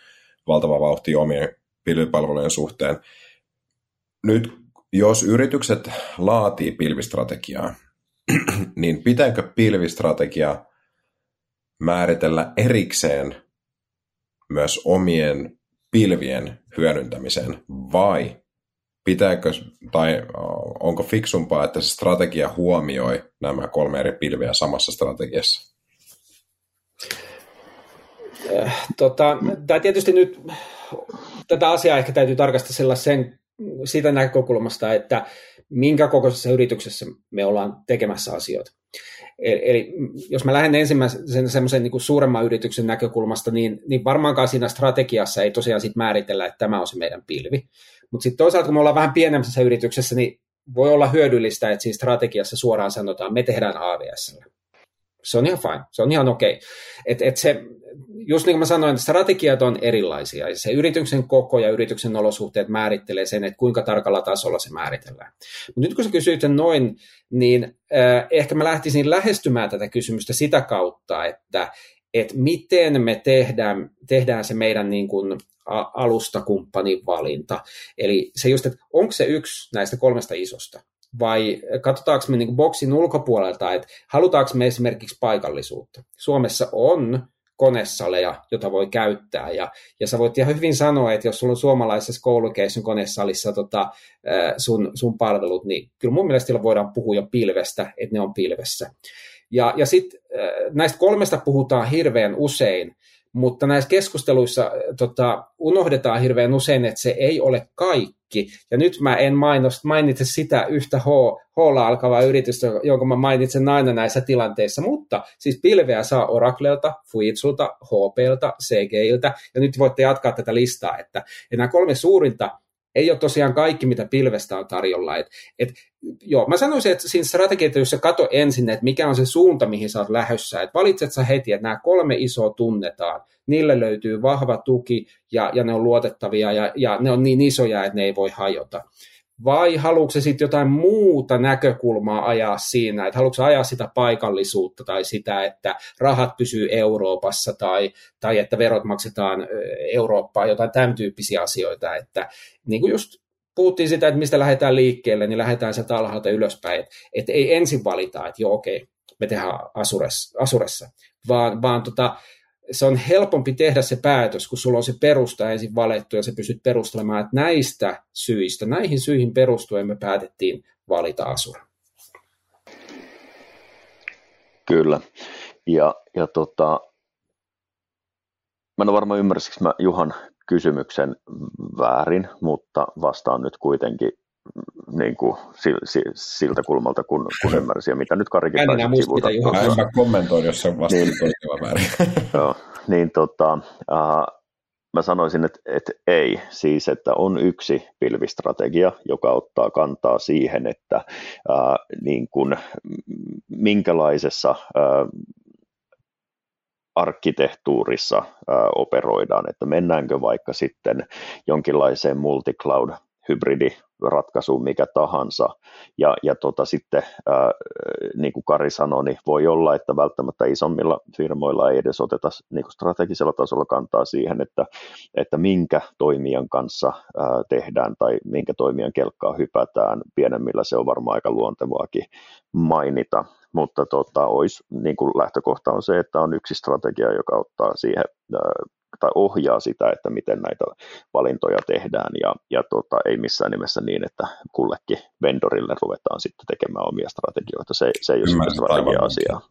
S1: valtava vauhti omien pilvipalvelujen suhteen. Nyt jos yritykset laatii pilvistrategiaa, niin pitääkö pilvistrategia määritellä erikseen myös omien pilvien hyödyntämiseen vai pitääkö tai onko fiksumpaa, että se strategia huomioi nämä kolme eri pilviä samassa strategiassa?
S2: Äh, tota, tämä tietysti nyt, tätä asiaa ehkä täytyy tarkastella sen, siitä näkökulmasta, että minkä kokoisessa yrityksessä me ollaan tekemässä asioita. Eli jos mä lähden ensimmäisen semmoisen niin suuremman yrityksen näkökulmasta, niin, niin varmaankaan siinä strategiassa ei tosiaan sit määritellä, että tämä on se meidän pilvi. Mutta sitten toisaalta, kun me ollaan vähän pienemmässä yrityksessä, niin voi olla hyödyllistä, että siinä strategiassa suoraan sanotaan, me tehdään AVS. Se on ihan fine, se on ihan okei. Okay. Et, et se, just niin kuin mä sanoin, strategiat on erilaisia. Se yrityksen koko ja yrityksen olosuhteet määrittelee sen, että kuinka tarkalla tasolla se määritellään. Mutta nyt kun sä kysyit noin, niin äh, ehkä mä lähtisin lähestymään tätä kysymystä sitä kautta, että että miten me tehdään, tehdään se meidän niin kuin alustakumppanin valinta. Eli se just, että onko se yksi näistä kolmesta isosta, vai katsotaanko me niin boksin ulkopuolelta, että halutaanko me esimerkiksi paikallisuutta. Suomessa on konesaleja, jota voi käyttää. Ja, ja sä voit ihan hyvin sanoa, että jos sulla on suomalaisessa koulukeissun konesalissa tota, sun, sun palvelut, niin kyllä mun mielestä voidaan puhua jo pilvestä, että ne on pilvessä. Ja, ja sitten näistä kolmesta puhutaan hirveän usein, mutta näissä keskusteluissa tota, unohdetaan hirveän usein, että se ei ole kaikki. Ja nyt mä en mainos, mainitse sitä yhtä H, H-la alkavaa yritystä, jonka mä mainitsen aina näissä tilanteissa, mutta siis pilveä saa Oraclelta, Fujitsulta, HPlta, CGiltä, ja nyt voitte jatkaa tätä listaa, että, että nämä kolme suurinta ei ole tosiaan kaikki, mitä pilvestä on tarjolla. Et, et, joo, mä sanoisin, että siinä strategiatyössä kato ensin, että mikä on se suunta, mihin sä oot lähdössä. Et valitset sä heti, että nämä kolme isoa tunnetaan. Niille löytyy vahva tuki ja, ja ne on luotettavia ja, ja ne on niin isoja, että ne ei voi hajota vai haluatko se sitten jotain muuta näkökulmaa ajaa siinä, että haluatko ajaa sitä paikallisuutta tai sitä, että rahat pysyy Euroopassa tai, tai että verot maksetaan Eurooppaan, jotain tämän tyyppisiä asioita, että niin kuin just puhuttiin sitä, että mistä lähdetään liikkeelle, niin lähdetään sieltä alhaalta ylöspäin, että, että ei ensin valita, että joo okei, me tehdään Asuressa, Asuressa vaan, vaan tota, se on helpompi tehdä se päätös, kun sulla on se perusta ensin valettu ja sä pystyt perustelemaan, että näistä syistä, näihin syihin perustuen me päätettiin valita Asura.
S3: Kyllä. Ja, ja tota, mä en ole varmaan ymmärsikö mä Juhan kysymyksen väärin, mutta vastaan nyt kuitenkin niin kuin, siltä kulmalta, kun, kun ymmärsin, ja mitä nyt Karikin taisi sivuta.
S1: En mä kommentoin, jos se vastaa niin, väärin.
S3: joo, niin tota, uh, mä sanoisin, että, että ei, siis että on yksi pilvistrategia, joka ottaa kantaa siihen, että uh, niin kuin, minkälaisessa uh, arkkitehtuurissa ä, operoidaan, että mennäänkö vaikka sitten jonkinlaiseen multicloud hybridiratkaisu mikä tahansa. Ja, ja tota, sitten, ää, niin kuin Kari sanoi, niin voi olla, että välttämättä isommilla firmoilla ei edes oteta niin kuin strategisella tasolla kantaa siihen, että, että minkä toimijan kanssa ää, tehdään tai minkä toimijan kelkkaa hypätään. Pienemmillä se on varmaan aika luontevaakin mainita mutta tota, olisi, niin kuin lähtökohta on se, että on yksi strategia, joka ottaa siihen tai ohjaa sitä, että miten näitä valintoja tehdään ja, ja tota, ei missään nimessä niin, että kullekin vendorille ruvetaan sitten tekemään omia strategioita. Se, se ei ole sitä strategia-asiaa.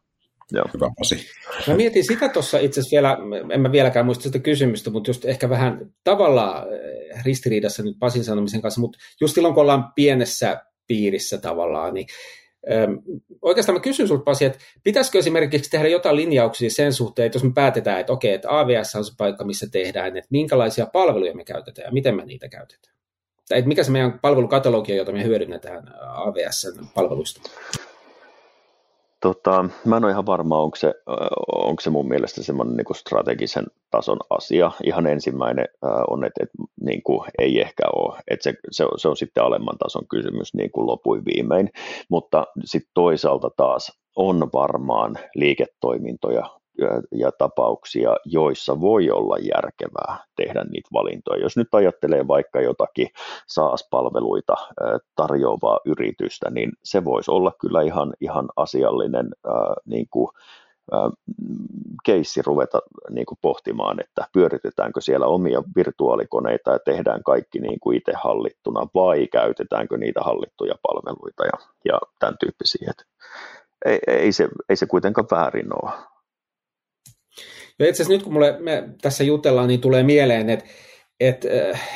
S1: Joo. Hyvä Pasi.
S2: Mä mietin sitä tuossa itse asiassa vielä, en mä vieläkään muista sitä kysymystä, mutta just ehkä vähän tavallaan eh, ristiriidassa nyt Pasin sanomisen kanssa, mutta just silloin kun ollaan pienessä piirissä tavallaan, niin Oikeastaan mä kysyn sinulta Pasi, että pitäisikö esimerkiksi tehdä jotain linjauksia sen suhteen, että jos me päätetään, että okei, että AVS on se paikka, missä tehdään, että minkälaisia palveluja me käytetään ja miten me niitä käytetään. Tai että mikä se meidän palvelukatalogia, jota me hyödynnetään AVS-palveluista?
S3: Tota, mä en ole ihan varma, onko se, onko se mun mielestä semmoinen niin strategisen tason asia. Ihan ensimmäinen on, että, että niin kuin, ei ehkä ole, että se, se, on, se on sitten alemman tason kysymys niin kuin lopuin viimein, mutta sitten toisaalta taas on varmaan liiketoimintoja, ja tapauksia, joissa voi olla järkevää tehdä niitä valintoja. Jos nyt ajattelee vaikka jotakin SaaS-palveluita tarjoavaa yritystä, niin se voisi olla kyllä ihan, ihan asiallinen niin kuin, keissi ruveta niin kuin pohtimaan, että pyöritetäänkö siellä omia virtuaalikoneita ja tehdään kaikki niin kuin itse hallittuna vai käytetäänkö niitä hallittuja palveluita ja, ja tämän tyyppisiä. ei, ei, se, ei se kuitenkaan väärin ole.
S2: No itse asiassa nyt kun mulle, me tässä jutellaan, niin tulee mieleen, että, että äh,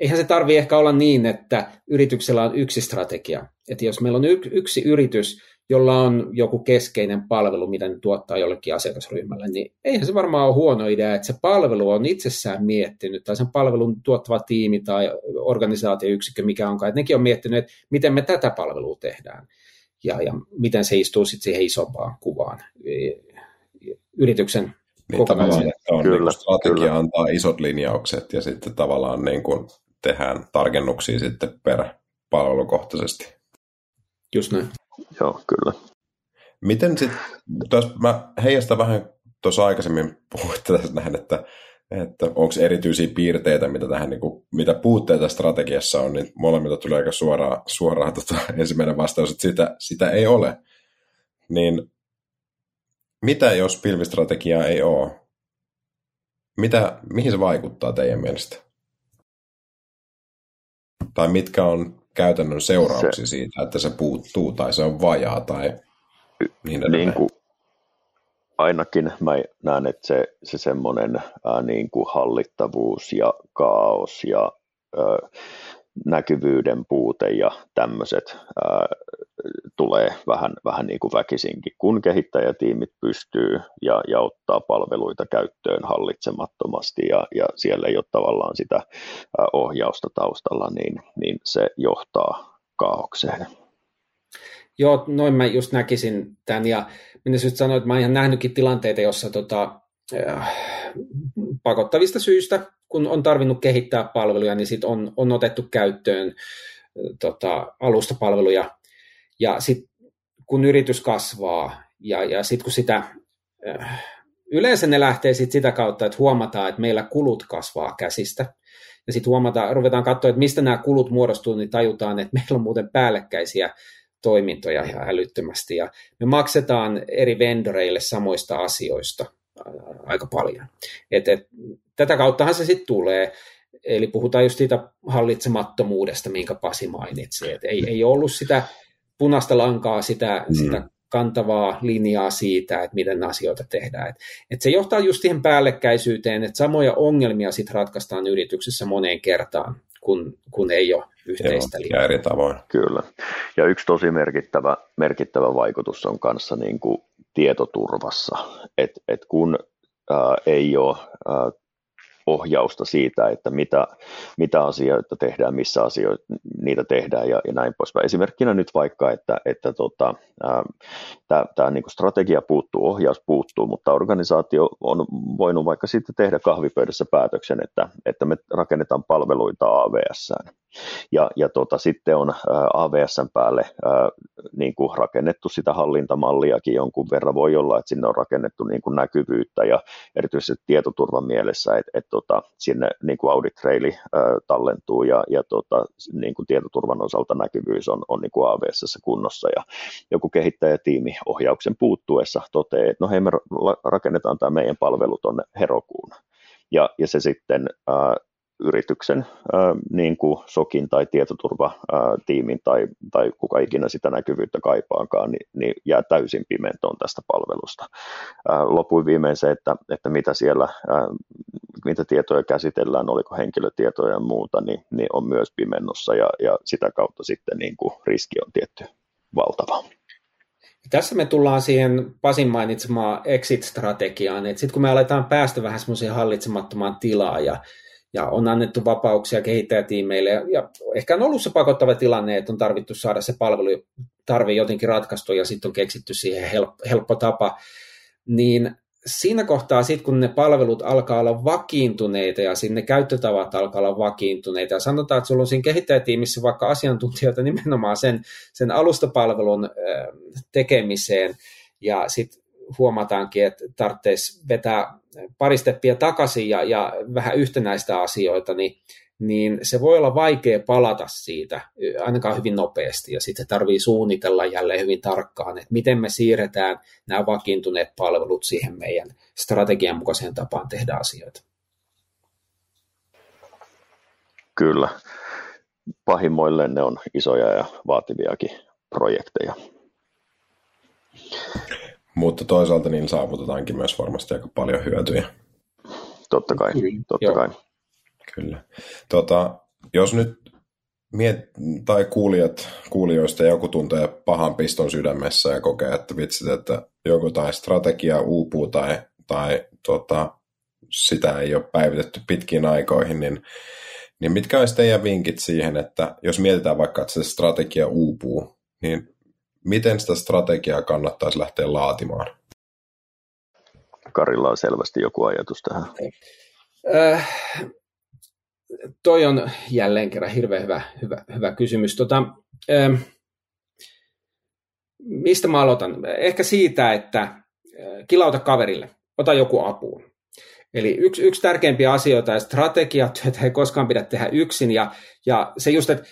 S2: eihän se tarvi ehkä olla niin, että yrityksellä on yksi strategia. Että jos meillä on yksi yritys, jolla on joku keskeinen palvelu, mitä ne tuottaa jollekin asiakasryhmälle, niin eihän se varmaan ole huono idea, että se palvelu on itsessään miettinyt, tai sen palvelun tuottava tiimi tai organisaatioyksikkö, mikä onkaan, että nekin on miettinyt, että miten me tätä palvelua tehdään. ja, ja miten se istuu sitten siihen isompaan kuvaan yrityksen
S1: niin tavallaan, että on kyllä, niin strategia kyllä. antaa isot linjaukset ja sitten tavallaan niin kuin tehdään tarkennuksia sitten per palvelukohtaisesti.
S2: Just näin.
S3: Joo, kyllä.
S1: Miten sitten, mä heijastan vähän tuossa aikaisemmin puhuitte tässä näin, että, että onko erityisiä piirteitä, mitä, tähän, niin kuin, mitä puutteita strategiassa on, niin molemmilta tulee aika suoraan, suoraan tota, ensimmäinen vastaus, että sitä, sitä ei ole. Niin mitä jos pilvistrategiaa ei ole? Mitä, mihin se vaikuttaa teidän mielestä? Tai mitkä on käytännön seurauksia se, siitä, että se puuttuu tai se on vajaa tai niin edelleen? Niin kuin,
S3: ainakin mä näen, että se, se semmoinen ää, niin kuin hallittavuus ja kaos ja ää, näkyvyyden puute ja tämmöiset tulee vähän, vähän niin kuin väkisinkin, kun kehittäjätiimit pystyy ja, ja ottaa palveluita käyttöön hallitsemattomasti ja, ja siellä ei ole tavallaan sitä ohjausta taustalla, niin, niin se johtaa kaaukseen.
S2: Joo, noin mä just näkisin tämän ja minä sanoin, että mä oon ihan nähnytkin tilanteita, jossa tota, pakottavista syistä, kun on tarvinnut kehittää palveluja, niin sit on, on otettu käyttöön äh, tota, alustapalveluja ja sitten kun yritys kasvaa ja, ja sitten kun sitä, äh, yleensä ne lähtee sit sitä kautta, että huomataan, että meillä kulut kasvaa käsistä. Ja sitten huomataan, ruvetaan katsoa, että mistä nämä kulut muodostuu, niin tajutaan, että meillä on muuten päällekkäisiä toimintoja ihan älyttömästi. Ja me maksetaan eri vendoreille samoista asioista aika paljon. Et, et, tätä kauttahan se sitten tulee. Eli puhutaan just siitä hallitsemattomuudesta, minkä Pasi mainitsi. Et ei, ei ollut sitä punaista lankaa, sitä, mm. sitä kantavaa linjaa siitä, että miten asioita tehdään. Et, et se johtaa just siihen päällekkäisyyteen, että samoja ongelmia sitten ratkaistaan yrityksessä moneen kertaan, kun, kun ei ole yhteistä
S1: linjaa. Ja eri tavoin.
S3: Kyllä. Ja yksi tosi merkittävä, merkittävä vaikutus on kanssa niin kuin tietoturvassa, että et kun ää, ei ole ää, ohjausta siitä, että mitä, mitä asioita tehdään, missä asioita niitä tehdään ja, ja näin poispäin. Esimerkkinä nyt vaikka, että, että tota, tämä niin strategia puuttuu, ohjaus puuttuu, mutta organisaatio on voinut vaikka sitten tehdä kahvipöydässä päätöksen, että, että me rakennetaan palveluita AVS. Ja, ja tota, sitten on AVSn päälle ää, niin kuin rakennettu sitä hallintamalliakin jonkun verran. Voi olla, että sinne on rakennettu niin kuin näkyvyyttä ja erityisesti tietoturvan mielessä, että, että tota, sinne niin kuin audit traili ää, tallentuu ja, ja tota, niin kuin tietoturvan osalta näkyvyys on, on niin kuin AVSssä kunnossa. Ja joku kehittäjätiimi ohjauksen puuttuessa toteaa, että no hei me rakennetaan tämä meidän palvelu tuonne Herokuun. Ja, ja se sitten ää, yrityksen niin kuin SOKin tai tietoturvatiimin tai, tai kuka ikinä sitä näkyvyyttä kaipaakaan, niin, niin jää täysin pimentoon tästä palvelusta. Lopuin viimein se, että, että mitä siellä, mitä tietoja käsitellään, oliko henkilötietoja ja muuta, niin, niin on myös pimennossa ja, ja sitä kautta sitten niin kuin riski on tietty valtava.
S2: Tässä me tullaan siihen Pasin mainitsemaan exit-strategiaan, että sitten kun me aletaan päästä vähän semmoiseen hallitsemattomaan tilaan ja ja on annettu vapauksia kehittäjätiimeille, ja, ja ehkä on ollut se pakottava tilanne, että on tarvittu saada se palvelu tarve jotenkin ratkaistu, ja sitten on keksitty siihen helppo, helppo tapa, niin siinä kohtaa sitten, kun ne palvelut alkaa olla vakiintuneita ja sinne käyttötavat alkaa olla vakiintuneita ja sanotaan, että sulla on siinä kehittäjätiimissä vaikka asiantuntijoita nimenomaan sen, sen alustapalvelun tekemiseen. Ja sitten huomataankin, että tarvitsisi vetää pari steppiä takaisin ja, ja vähän yhtenäistä asioita, niin, niin se voi olla vaikea palata siitä ainakaan hyvin nopeasti ja sitten tarvii suunnitella jälleen hyvin tarkkaan, että miten me siirretään nämä vakiintuneet palvelut siihen meidän strategian mukaiseen tapaan tehdä asioita.
S3: Kyllä. Pahimmoilleen ne on isoja ja vaativiakin projekteja.
S1: Mutta toisaalta niin saavutetaankin myös varmasti aika paljon hyötyjä.
S3: Totta kai, totta Joo. kai.
S1: Kyllä. Tota, jos nyt miet, tai kuulijat, kuulijoista joku tuntee pahan piston sydämessä ja kokee, että vitsit, että joku tai strategia uupuu tai, tai tota, sitä ei ole päivitetty pitkiin aikoihin, niin, niin mitkä olisi teidän vinkit siihen, että jos mietitään vaikka, että se strategia uupuu, niin miten sitä strategiaa kannattaisi lähteä laatimaan?
S3: Karilla on selvästi joku ajatus tähän.
S2: Äh, toi on jälleen kerran hirveän hyvä, hyvä, hyvä kysymys. Tota, äh, mistä mä aloitan? Ehkä siitä, että äh, kilauta kaverille, ota joku apuun. Eli yksi, yksi tärkeimpiä asioita ja strategiat, joita ei koskaan pidä tehdä yksin. Ja, ja se just, että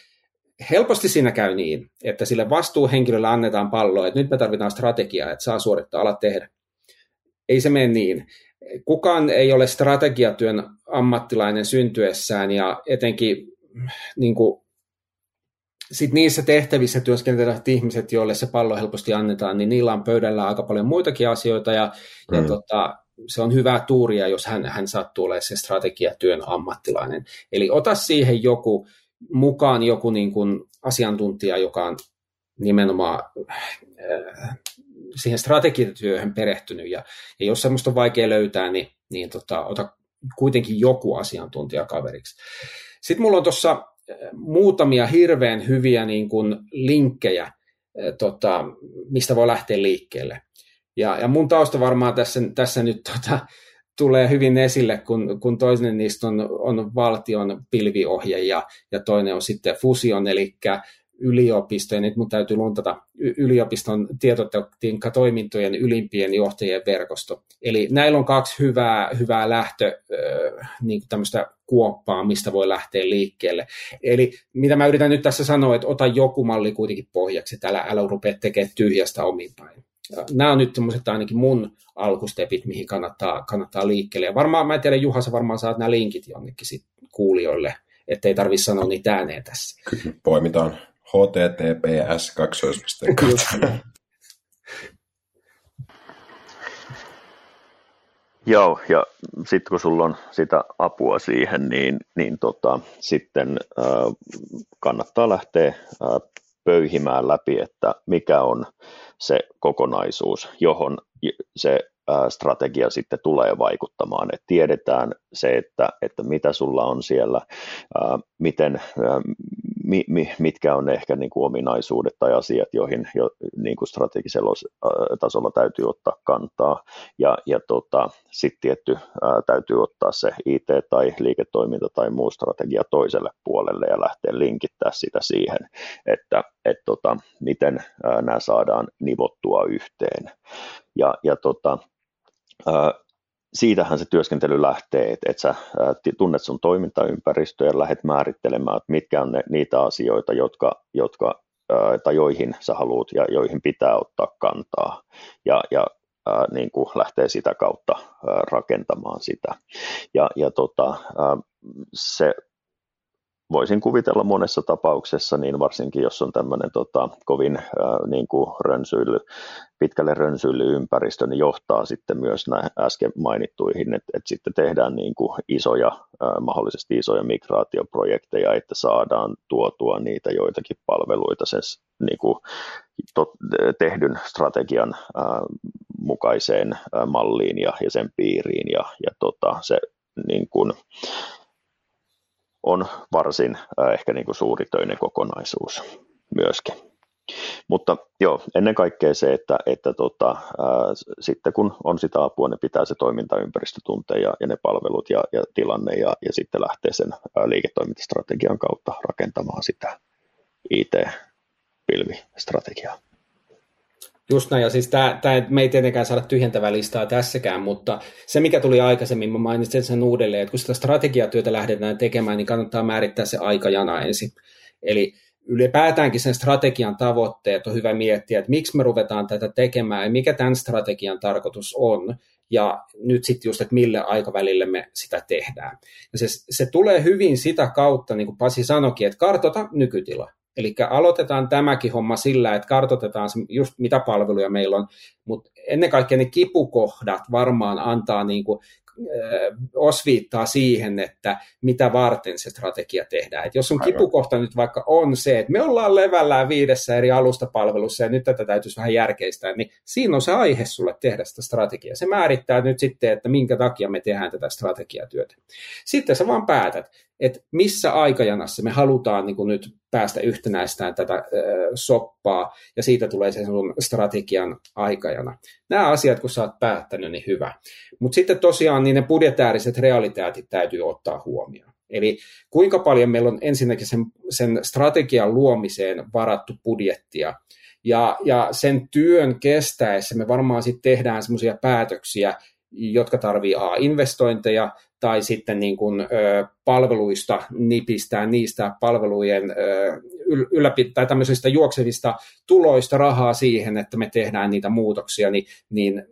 S2: helposti siinä käy niin, että sille vastuuhenkilölle annetaan pallo, että nyt me tarvitaan strategiaa, että saa suorittaa, ala tehdä. Ei se mene niin. Kukaan ei ole strategiatyön ammattilainen syntyessään ja etenkin niin kuin, sit niissä tehtävissä työskentelevät ihmiset, joille se pallo helposti annetaan, niin niillä on pöydällä aika paljon muitakin asioita ja, mm. ja tota, se on hyvää tuuria, jos hän, hän sattuu olemaan se strategiatyön ammattilainen. Eli ota siihen joku mukaan joku niin kuin asiantuntija, joka on nimenomaan äh, siihen strategiatyöhön perehtynyt, ja, ja jos semmoista on vaikea löytää, niin, niin tota, ota kuitenkin joku asiantuntija kaveriksi. Sitten mulla on tuossa äh, muutamia hirveän hyviä niin kuin linkkejä, äh, tota, mistä voi lähteä liikkeelle. Ja, ja mun tausta varmaan tässä, tässä nyt tota, tulee hyvin esille, kun, kun toinen niistä on, on valtion pilviohje ja, toinen on sitten fusion, eli yliopisto, ja nyt mun täytyy luntata yliopiston tietotekniikka-toimintojen ylimpien johtajien verkosto. Eli näillä on kaksi hyvää, hyvää lähtö, niin tämmöistä kuoppaa, mistä voi lähteä liikkeelle. Eli mitä mä yritän nyt tässä sanoa, että ota joku malli kuitenkin pohjaksi, että älä, älä rupea tekemään tyhjästä omiin päin nämä on nyt semmoiset ainakin mun alkustepit, mihin kannattaa, kannattaa liikkeelle. Ja varmaan, mä en tiedä, Juha, sä varmaan saat nämä linkit jonnekin sit kuulijoille, ettei tarvitse sanoa niitä ääneen tässä.
S1: Poimitaan https 2
S3: Joo, ja sitten kun sulla on sitä apua siihen, niin, niin tota, sitten äh, kannattaa lähteä äh, pöyhimään läpi, että mikä on se kokonaisuus, johon se strategia sitten tulee vaikuttamaan. Et tiedetään se, että, että mitä sulla on siellä, miten, mi, mi, mitkä on ehkä niin kuin ominaisuudet tai asiat, joihin jo, niin kuin strategisella tasolla täytyy ottaa kantaa. Ja, ja tota, sitten tietty ää, täytyy ottaa se IT- tai liiketoiminta tai muu strategia toiselle puolelle ja lähteä linkittää sitä siihen, että et tota, miten ää, nämä saadaan nivottua yhteen. Ja, ja tota, ää, siitähän se työskentely lähtee, että et sä tunnet sun toimintaympäristöä ja lähdet määrittelemään, että mitkä on ne, niitä asioita, jotka, jotka tai joihin sä haluat ja joihin pitää ottaa kantaa. Ja, ja ää, niin kuin lähtee sitä kautta ää, rakentamaan sitä. Ja, ja tota, ää, se voisin kuvitella monessa tapauksessa, niin varsinkin jos on tämmöinen tota, kovin ää, niin kuin rönsyily, pitkälle rönsyily ympäristö, niin johtaa sitten myös näihin äsken mainittuihin, että, että sitten tehdään niin kuin isoja, ää, mahdollisesti isoja migraatioprojekteja, että saadaan tuotua niitä joitakin palveluita sen niin kuin, tot, tehdyn strategian ää, mukaiseen ää, malliin ja, ja sen piiriin, ja, ja tota, se niin kuin, on varsin äh, ehkä niin kuin suuritöinen kokonaisuus myöskin. Mutta joo, ennen kaikkea se, että, että tota, ää, sitten kun on sitä apua, ne pitää se toimintaympäristö tuntea ja, ja ne palvelut ja, ja tilanne ja, ja sitten lähtee sen ää, liiketoimintastrategian kautta rakentamaan sitä IT-pilvistrategiaa.
S2: Just näin, ja siis tämä, tämä, me ei tietenkään saada tyhjentävää listaa tässäkään, mutta se mikä tuli aikaisemmin, mä mainitsin sen uudelleen, että kun sitä strategiatyötä lähdetään tekemään, niin kannattaa määrittää se aikajana ensin. Eli ylipäätäänkin sen strategian tavoitteet on hyvä miettiä, että miksi me ruvetaan tätä tekemään ja mikä tämän strategian tarkoitus on, ja nyt sitten just, että millä aikavälillä me sitä tehdään. Ja se, se tulee hyvin sitä kautta, niin kuin Pasi sanoikin, että kartota nykytila. Eli aloitetaan tämäkin homma sillä, että kartoitetaan just mitä palveluja meillä on, mutta ennen kaikkea ne kipukohdat varmaan antaa niin kuin, äh, osviittaa siihen, että mitä varten se strategia tehdään. Et jos on kipukohta nyt vaikka on se, että me ollaan levällään viidessä eri alustapalvelussa ja nyt tätä täytyisi vähän järkeistää, niin siinä on se aihe sulle tehdä sitä strategiaa. Se määrittää nyt sitten, että minkä takia me tehdään tätä strategiatyötä. Sitten sä vaan päätät, että missä aikajanassa me halutaan niin kuin nyt päästä yhtenäistämään tätä soppaa, ja siitä tulee se sun strategian aikajana. Nämä asiat, kun sä oot päättänyt, niin hyvä. Mutta sitten tosiaan niin ne budjetääriset realiteetit täytyy ottaa huomioon. Eli kuinka paljon meillä on ensinnäkin sen, sen strategian luomiseen varattu budjettia, ja, ja sen työn kestäessä me varmaan sitten tehdään semmoisia päätöksiä, jotka tarvii A, investointeja, tai sitten niin kuin, ö, palveluista nipistää niistä palvelujen ö, ylläpit- tai tämmöisistä juoksevista tuloista rahaa siihen, että me tehdään niitä muutoksia, niin, niin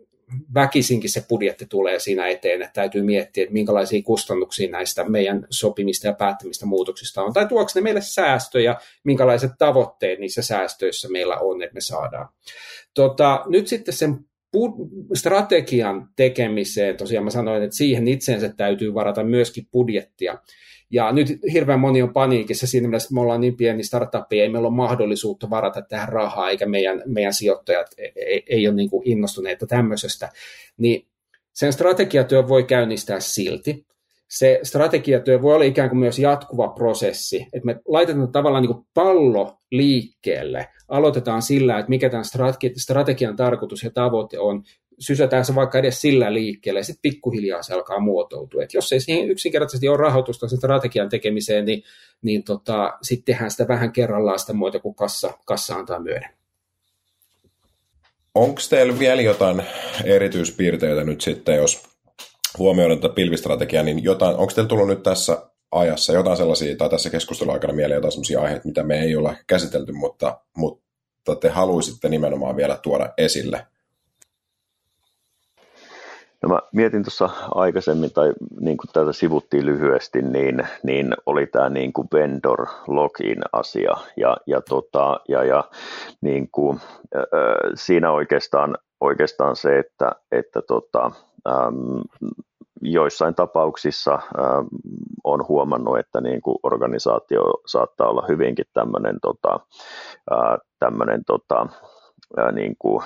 S2: väkisinkin se budjetti tulee siinä eteen, että täytyy miettiä, että minkälaisia kustannuksia näistä meidän sopimista ja päättämistä muutoksista on, tai tuoksi ne meille säästöjä, minkälaiset tavoitteet niissä säästöissä meillä on, että me saadaan. Tota, nyt sitten sen strategian tekemiseen, tosiaan mä sanoin, että siihen itseensä täytyy varata myöskin budjettia. Ja nyt hirveän moni on paniikissa siinä mielessä, että me ollaan niin pieni startup, ei meillä ole mahdollisuutta varata tähän rahaa, eikä meidän, meidän sijoittajat ei, ei ole niin kuin innostuneita tämmöisestä. Niin sen strategiatyö voi käynnistää silti. Se strategiatyö voi olla ikään kuin myös jatkuva prosessi, että me laitetaan tavallaan niin pallo liikkeelle, aloitetaan sillä, että mikä tämän strategian tarkoitus ja tavoite on, sysätään se vaikka edes sillä liikkeelle, ja sitten pikkuhiljaa se alkaa muotoutua. Et jos ei siihen yksinkertaisesti ole rahoitusta sen strategian tekemiseen, niin, niin tota, sitten tehdään sitä vähän kerrallaan sitä muuta kuin kassa, kassa antaa myöden.
S1: Onko teillä vielä jotain erityispiirteitä nyt sitten, jos huomioidaan tätä pilvistrategiaa, niin jotain, onko teillä tullut nyt tässä ajassa jotain sellaisia, tai tässä keskustelun aikana mieleen jotain sellaisia aiheita, mitä me ei ole käsitelty, mutta, mutta te haluaisitte nimenomaan vielä tuoda esille?
S3: No mä mietin tuossa aikaisemmin, tai niin kuin tätä sivuttiin lyhyesti, niin, niin oli tämä niin kuin vendor login asia, ja, ja, tota, ja, ja niin kuin, äh, siinä oikeastaan, oikeastaan se, että, että tota, ähm, joissain tapauksissa ähm, on huomannut, että niin kuin organisaatio saattaa olla hyvinkin tämmöinen tota, tota, niin kuin,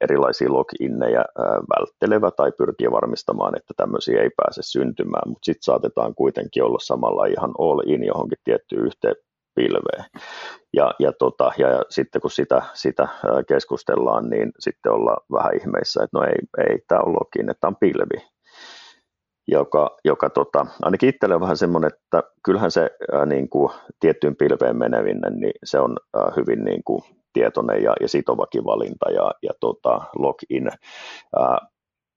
S3: erilaisia loginneja välttelevä tai pyrkii varmistamaan, että tämmöisiä ei pääse syntymään, mutta sitten saatetaan kuitenkin olla samalla ihan all in johonkin tiettyyn yhteen pilveen. Ja, ja, tota, ja, sitten kun sitä, sitä keskustellaan, niin sitten ollaan vähän ihmeissä, että no ei, ei tämä ole login, että tämä on pilvi. Joka, joka tota, ainakin itselle on vähän semmoinen, että kyllähän se ää, niin kuin, tiettyyn pilveen menevinen, niin se on ää, hyvin niin kuin, tietoinen ja, ja sitovakin valinta ja, ja tota, login ää,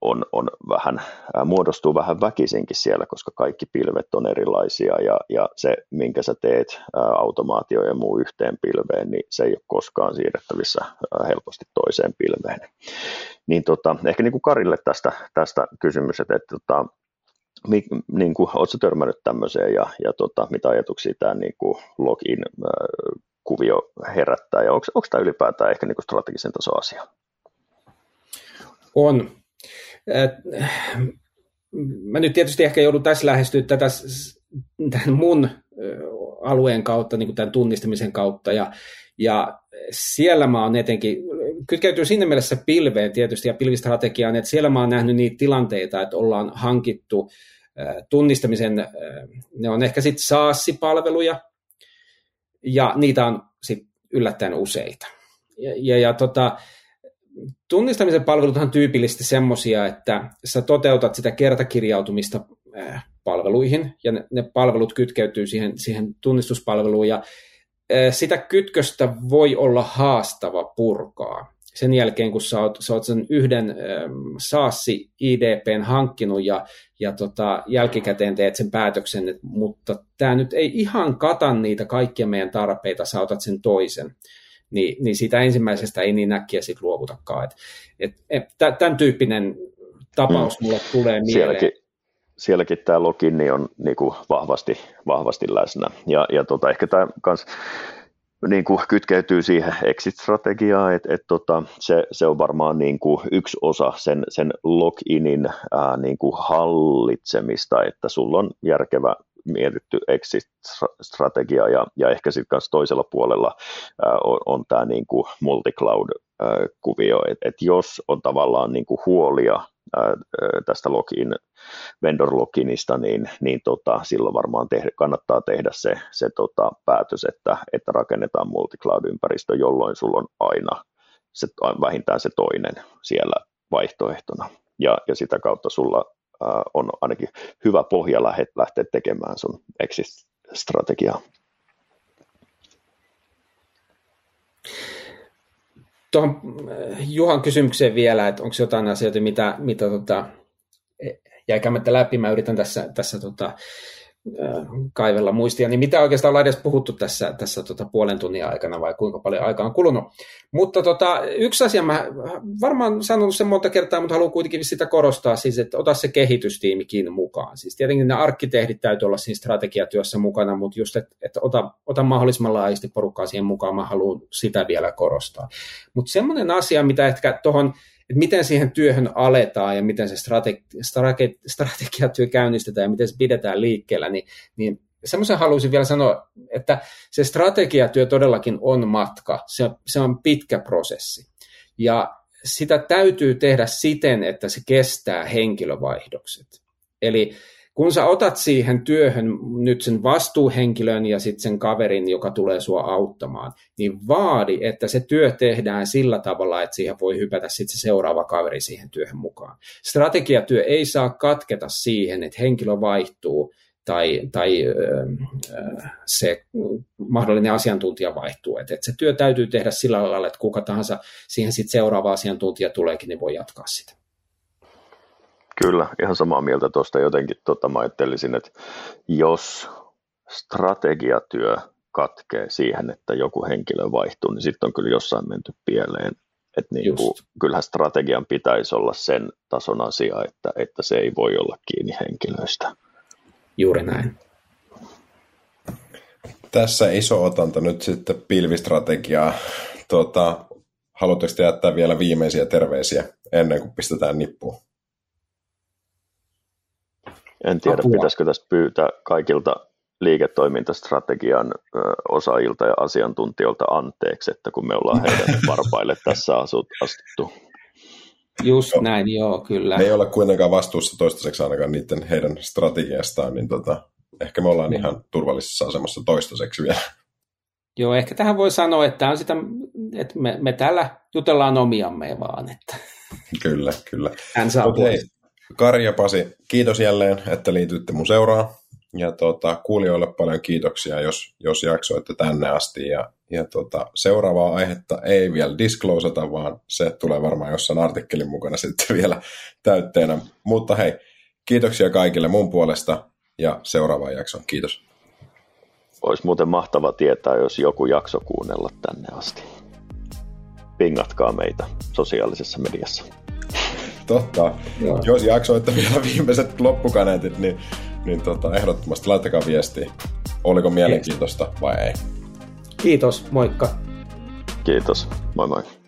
S3: on, on vähän, ää, muodostuu vähän väkisinkin siellä, koska kaikki pilvet on erilaisia ja, ja se, minkä sä teet ää, automaatio ja muu yhteen pilveen, niin se ei ole koskaan siirrettävissä ää, helposti toiseen pilveen. Niin tota, ehkä niin kuin Karille tästä, tästä kysymys, että, että tota, niin kuin, oletko törmännyt tämmöiseen ja, ja tota, mitä ajatuksia tämä niin kuin login kuvio herättää, ja onko, onko tämä ylipäätään ehkä niin strategisen tason asia?
S2: On. Mä nyt tietysti ehkä joudun tässä lähestyä tätä tämän mun alueen kautta, niin kuin tämän tunnistamisen kautta, ja, ja siellä mä oon etenkin, kytkeytyy siinä mielessä pilveen tietysti ja pilvistrategiaan, että siellä mä oon nähnyt niitä tilanteita, että ollaan hankittu tunnistamisen, ne on ehkä sitten SaaS-palveluja, ja niitä on sit yllättäen useita. Ja, ja, ja tota, tunnistamisen palvelut on tyypillisesti semmoisia, että sä toteutat sitä kertakirjautumista äh, palveluihin, ja ne, ne palvelut kytkeytyy siihen, siihen tunnistuspalveluun, ja äh, sitä kytköstä voi olla haastava purkaa sen jälkeen, kun sä oot, sä oot sen yhden ähm, saassi IDPn hankkinut ja, ja tota, jälkikäteen teet sen päätöksen, että, mutta tämä nyt ei ihan kata niitä kaikkia meidän tarpeita, sä otat sen toisen. Niin, niin siitä ensimmäisestä ei niin äkkiä sitten luovutakaan. Et, et, et, tämän tyyppinen tapaus hmm. mulle tulee mieleen.
S3: Sielläkin, sielläkin tämä login on niinku vahvasti, vahvasti läsnä. Ja, ja tota, ehkä tämä kans niin kuin kytkeytyy siihen exit-strategiaan, että et tota, se, se on varmaan niin kuin yksi osa sen, sen loginin ää, niin kuin hallitsemista, että sulla on järkevä mietitty exit-strategia ja, ja ehkä sitten kanssa toisella puolella ää, on, on tämä niin kuin multi-cloud kuvio, että et jos on tavallaan niin kuin huolia tästä login, vendor loginista, niin, niin tota, silloin varmaan tehdä, kannattaa tehdä se, se tota, päätös, että, että rakennetaan multicloud-ympäristö, jolloin sulla on aina se, vähintään se toinen siellä vaihtoehtona. Ja, ja sitä kautta sulla on ainakin hyvä pohja lähteä tekemään sun exit-strategiaa.
S2: Tuohon äh, Juhan kysymykseen vielä, että onko jotain asioita, mitä, mitä tota, jäikämättä läpi, mä yritän tässä, tässä tota, kaivella muistia, niin mitä oikeastaan ollaan edes puhuttu tässä, tässä tota puolen tunnin aikana vai kuinka paljon aikaa on kulunut. Mutta tota, yksi asia, mä varmaan sanonut sen monta kertaa, mutta haluan kuitenkin sitä korostaa, siis, että ota se kehitystiimikin mukaan. Siis tietenkin ne arkkitehdit täytyy olla siinä strategiatyössä mukana, mutta just, että, että ota, ota mahdollisimman laajasti porukkaa siihen mukaan, mä haluan sitä vielä korostaa. Mutta semmoinen asia, mitä ehkä tuohon että miten siihen työhön aletaan ja miten se strategi- strate- strategiatyö käynnistetään ja miten se pidetään liikkeellä, niin, niin semmoisen haluaisin vielä sanoa, että se strategiatyö todellakin on matka, se, se on pitkä prosessi. Ja sitä täytyy tehdä siten, että se kestää henkilövaihdokset. Eli kun sä otat siihen työhön nyt sen vastuuhenkilön ja sitten sen kaverin, joka tulee sua auttamaan, niin vaadi, että se työ tehdään sillä tavalla, että siihen voi hypätä sitten se seuraava kaveri siihen työhön mukaan. Strategiatyö ei saa katketa siihen, että henkilö vaihtuu tai, tai se mahdollinen asiantuntija vaihtuu. Et, et se työ täytyy tehdä sillä lailla, että kuka tahansa siihen sitten seuraava asiantuntija tuleekin, niin voi jatkaa sitä.
S3: Kyllä, ihan samaa mieltä tuosta jotenkin. Tota, mä ajattelisin, että jos strategiatyö katkee siihen, että joku henkilö vaihtuu, niin sitten on kyllä jossain menty pieleen. Et niin kuin, kyllähän strategian pitäisi olla sen tason asia, että, että se ei voi olla kiinni henkilöistä.
S2: Juuri näin.
S1: Tässä iso otanta nyt sitten pilvistrategiaa. Tuota, haluatteko jättää vielä viimeisiä terveisiä ennen kuin pistetään nippuun?
S3: En tiedä, Apua. pitäisikö tästä pyytää kaikilta liiketoimintastrategian osaajilta ja asiantuntijoilta anteeksi, että kun me ollaan heidän varpaille tässä astuttu.
S2: Just joo. näin, joo, kyllä.
S1: Me ei ole kuitenkaan vastuussa toistaiseksi ainakaan niiden heidän strategiastaan, niin tota, ehkä me ollaan ihan turvallisessa asemassa toistaiseksi vielä.
S2: Joo, ehkä tähän voi sanoa, että, on sitä, että me, me täällä jutellaan omiamme vaan. Että...
S1: Kyllä, kyllä.
S2: Hän saa okay.
S1: Kari ja Pasi, kiitos jälleen, että liityitte mun seuraan. Ja tota, kuulijoille paljon kiitoksia, jos, jos jaksoitte tänne asti. Ja, ja tota, seuraavaa aihetta ei vielä disclosata, vaan se tulee varmaan jossain artikkelin mukana sitten vielä täytteenä. Mutta hei, kiitoksia kaikille mun puolesta ja seuraavaan jaksoon. Kiitos.
S3: Olisi muuten mahtava tietää, jos joku jakso kuunnella tänne asti. Pingatkaa meitä sosiaalisessa mediassa.
S1: Totta. Joo. Jos jaksoitte vielä viimeiset loppukaneetit, niin, niin tota, ehdottomasti laittakaa viestiä. Oliko mielenkiintoista vai ei?
S2: Kiitos, moikka.
S3: Kiitos, moi moi.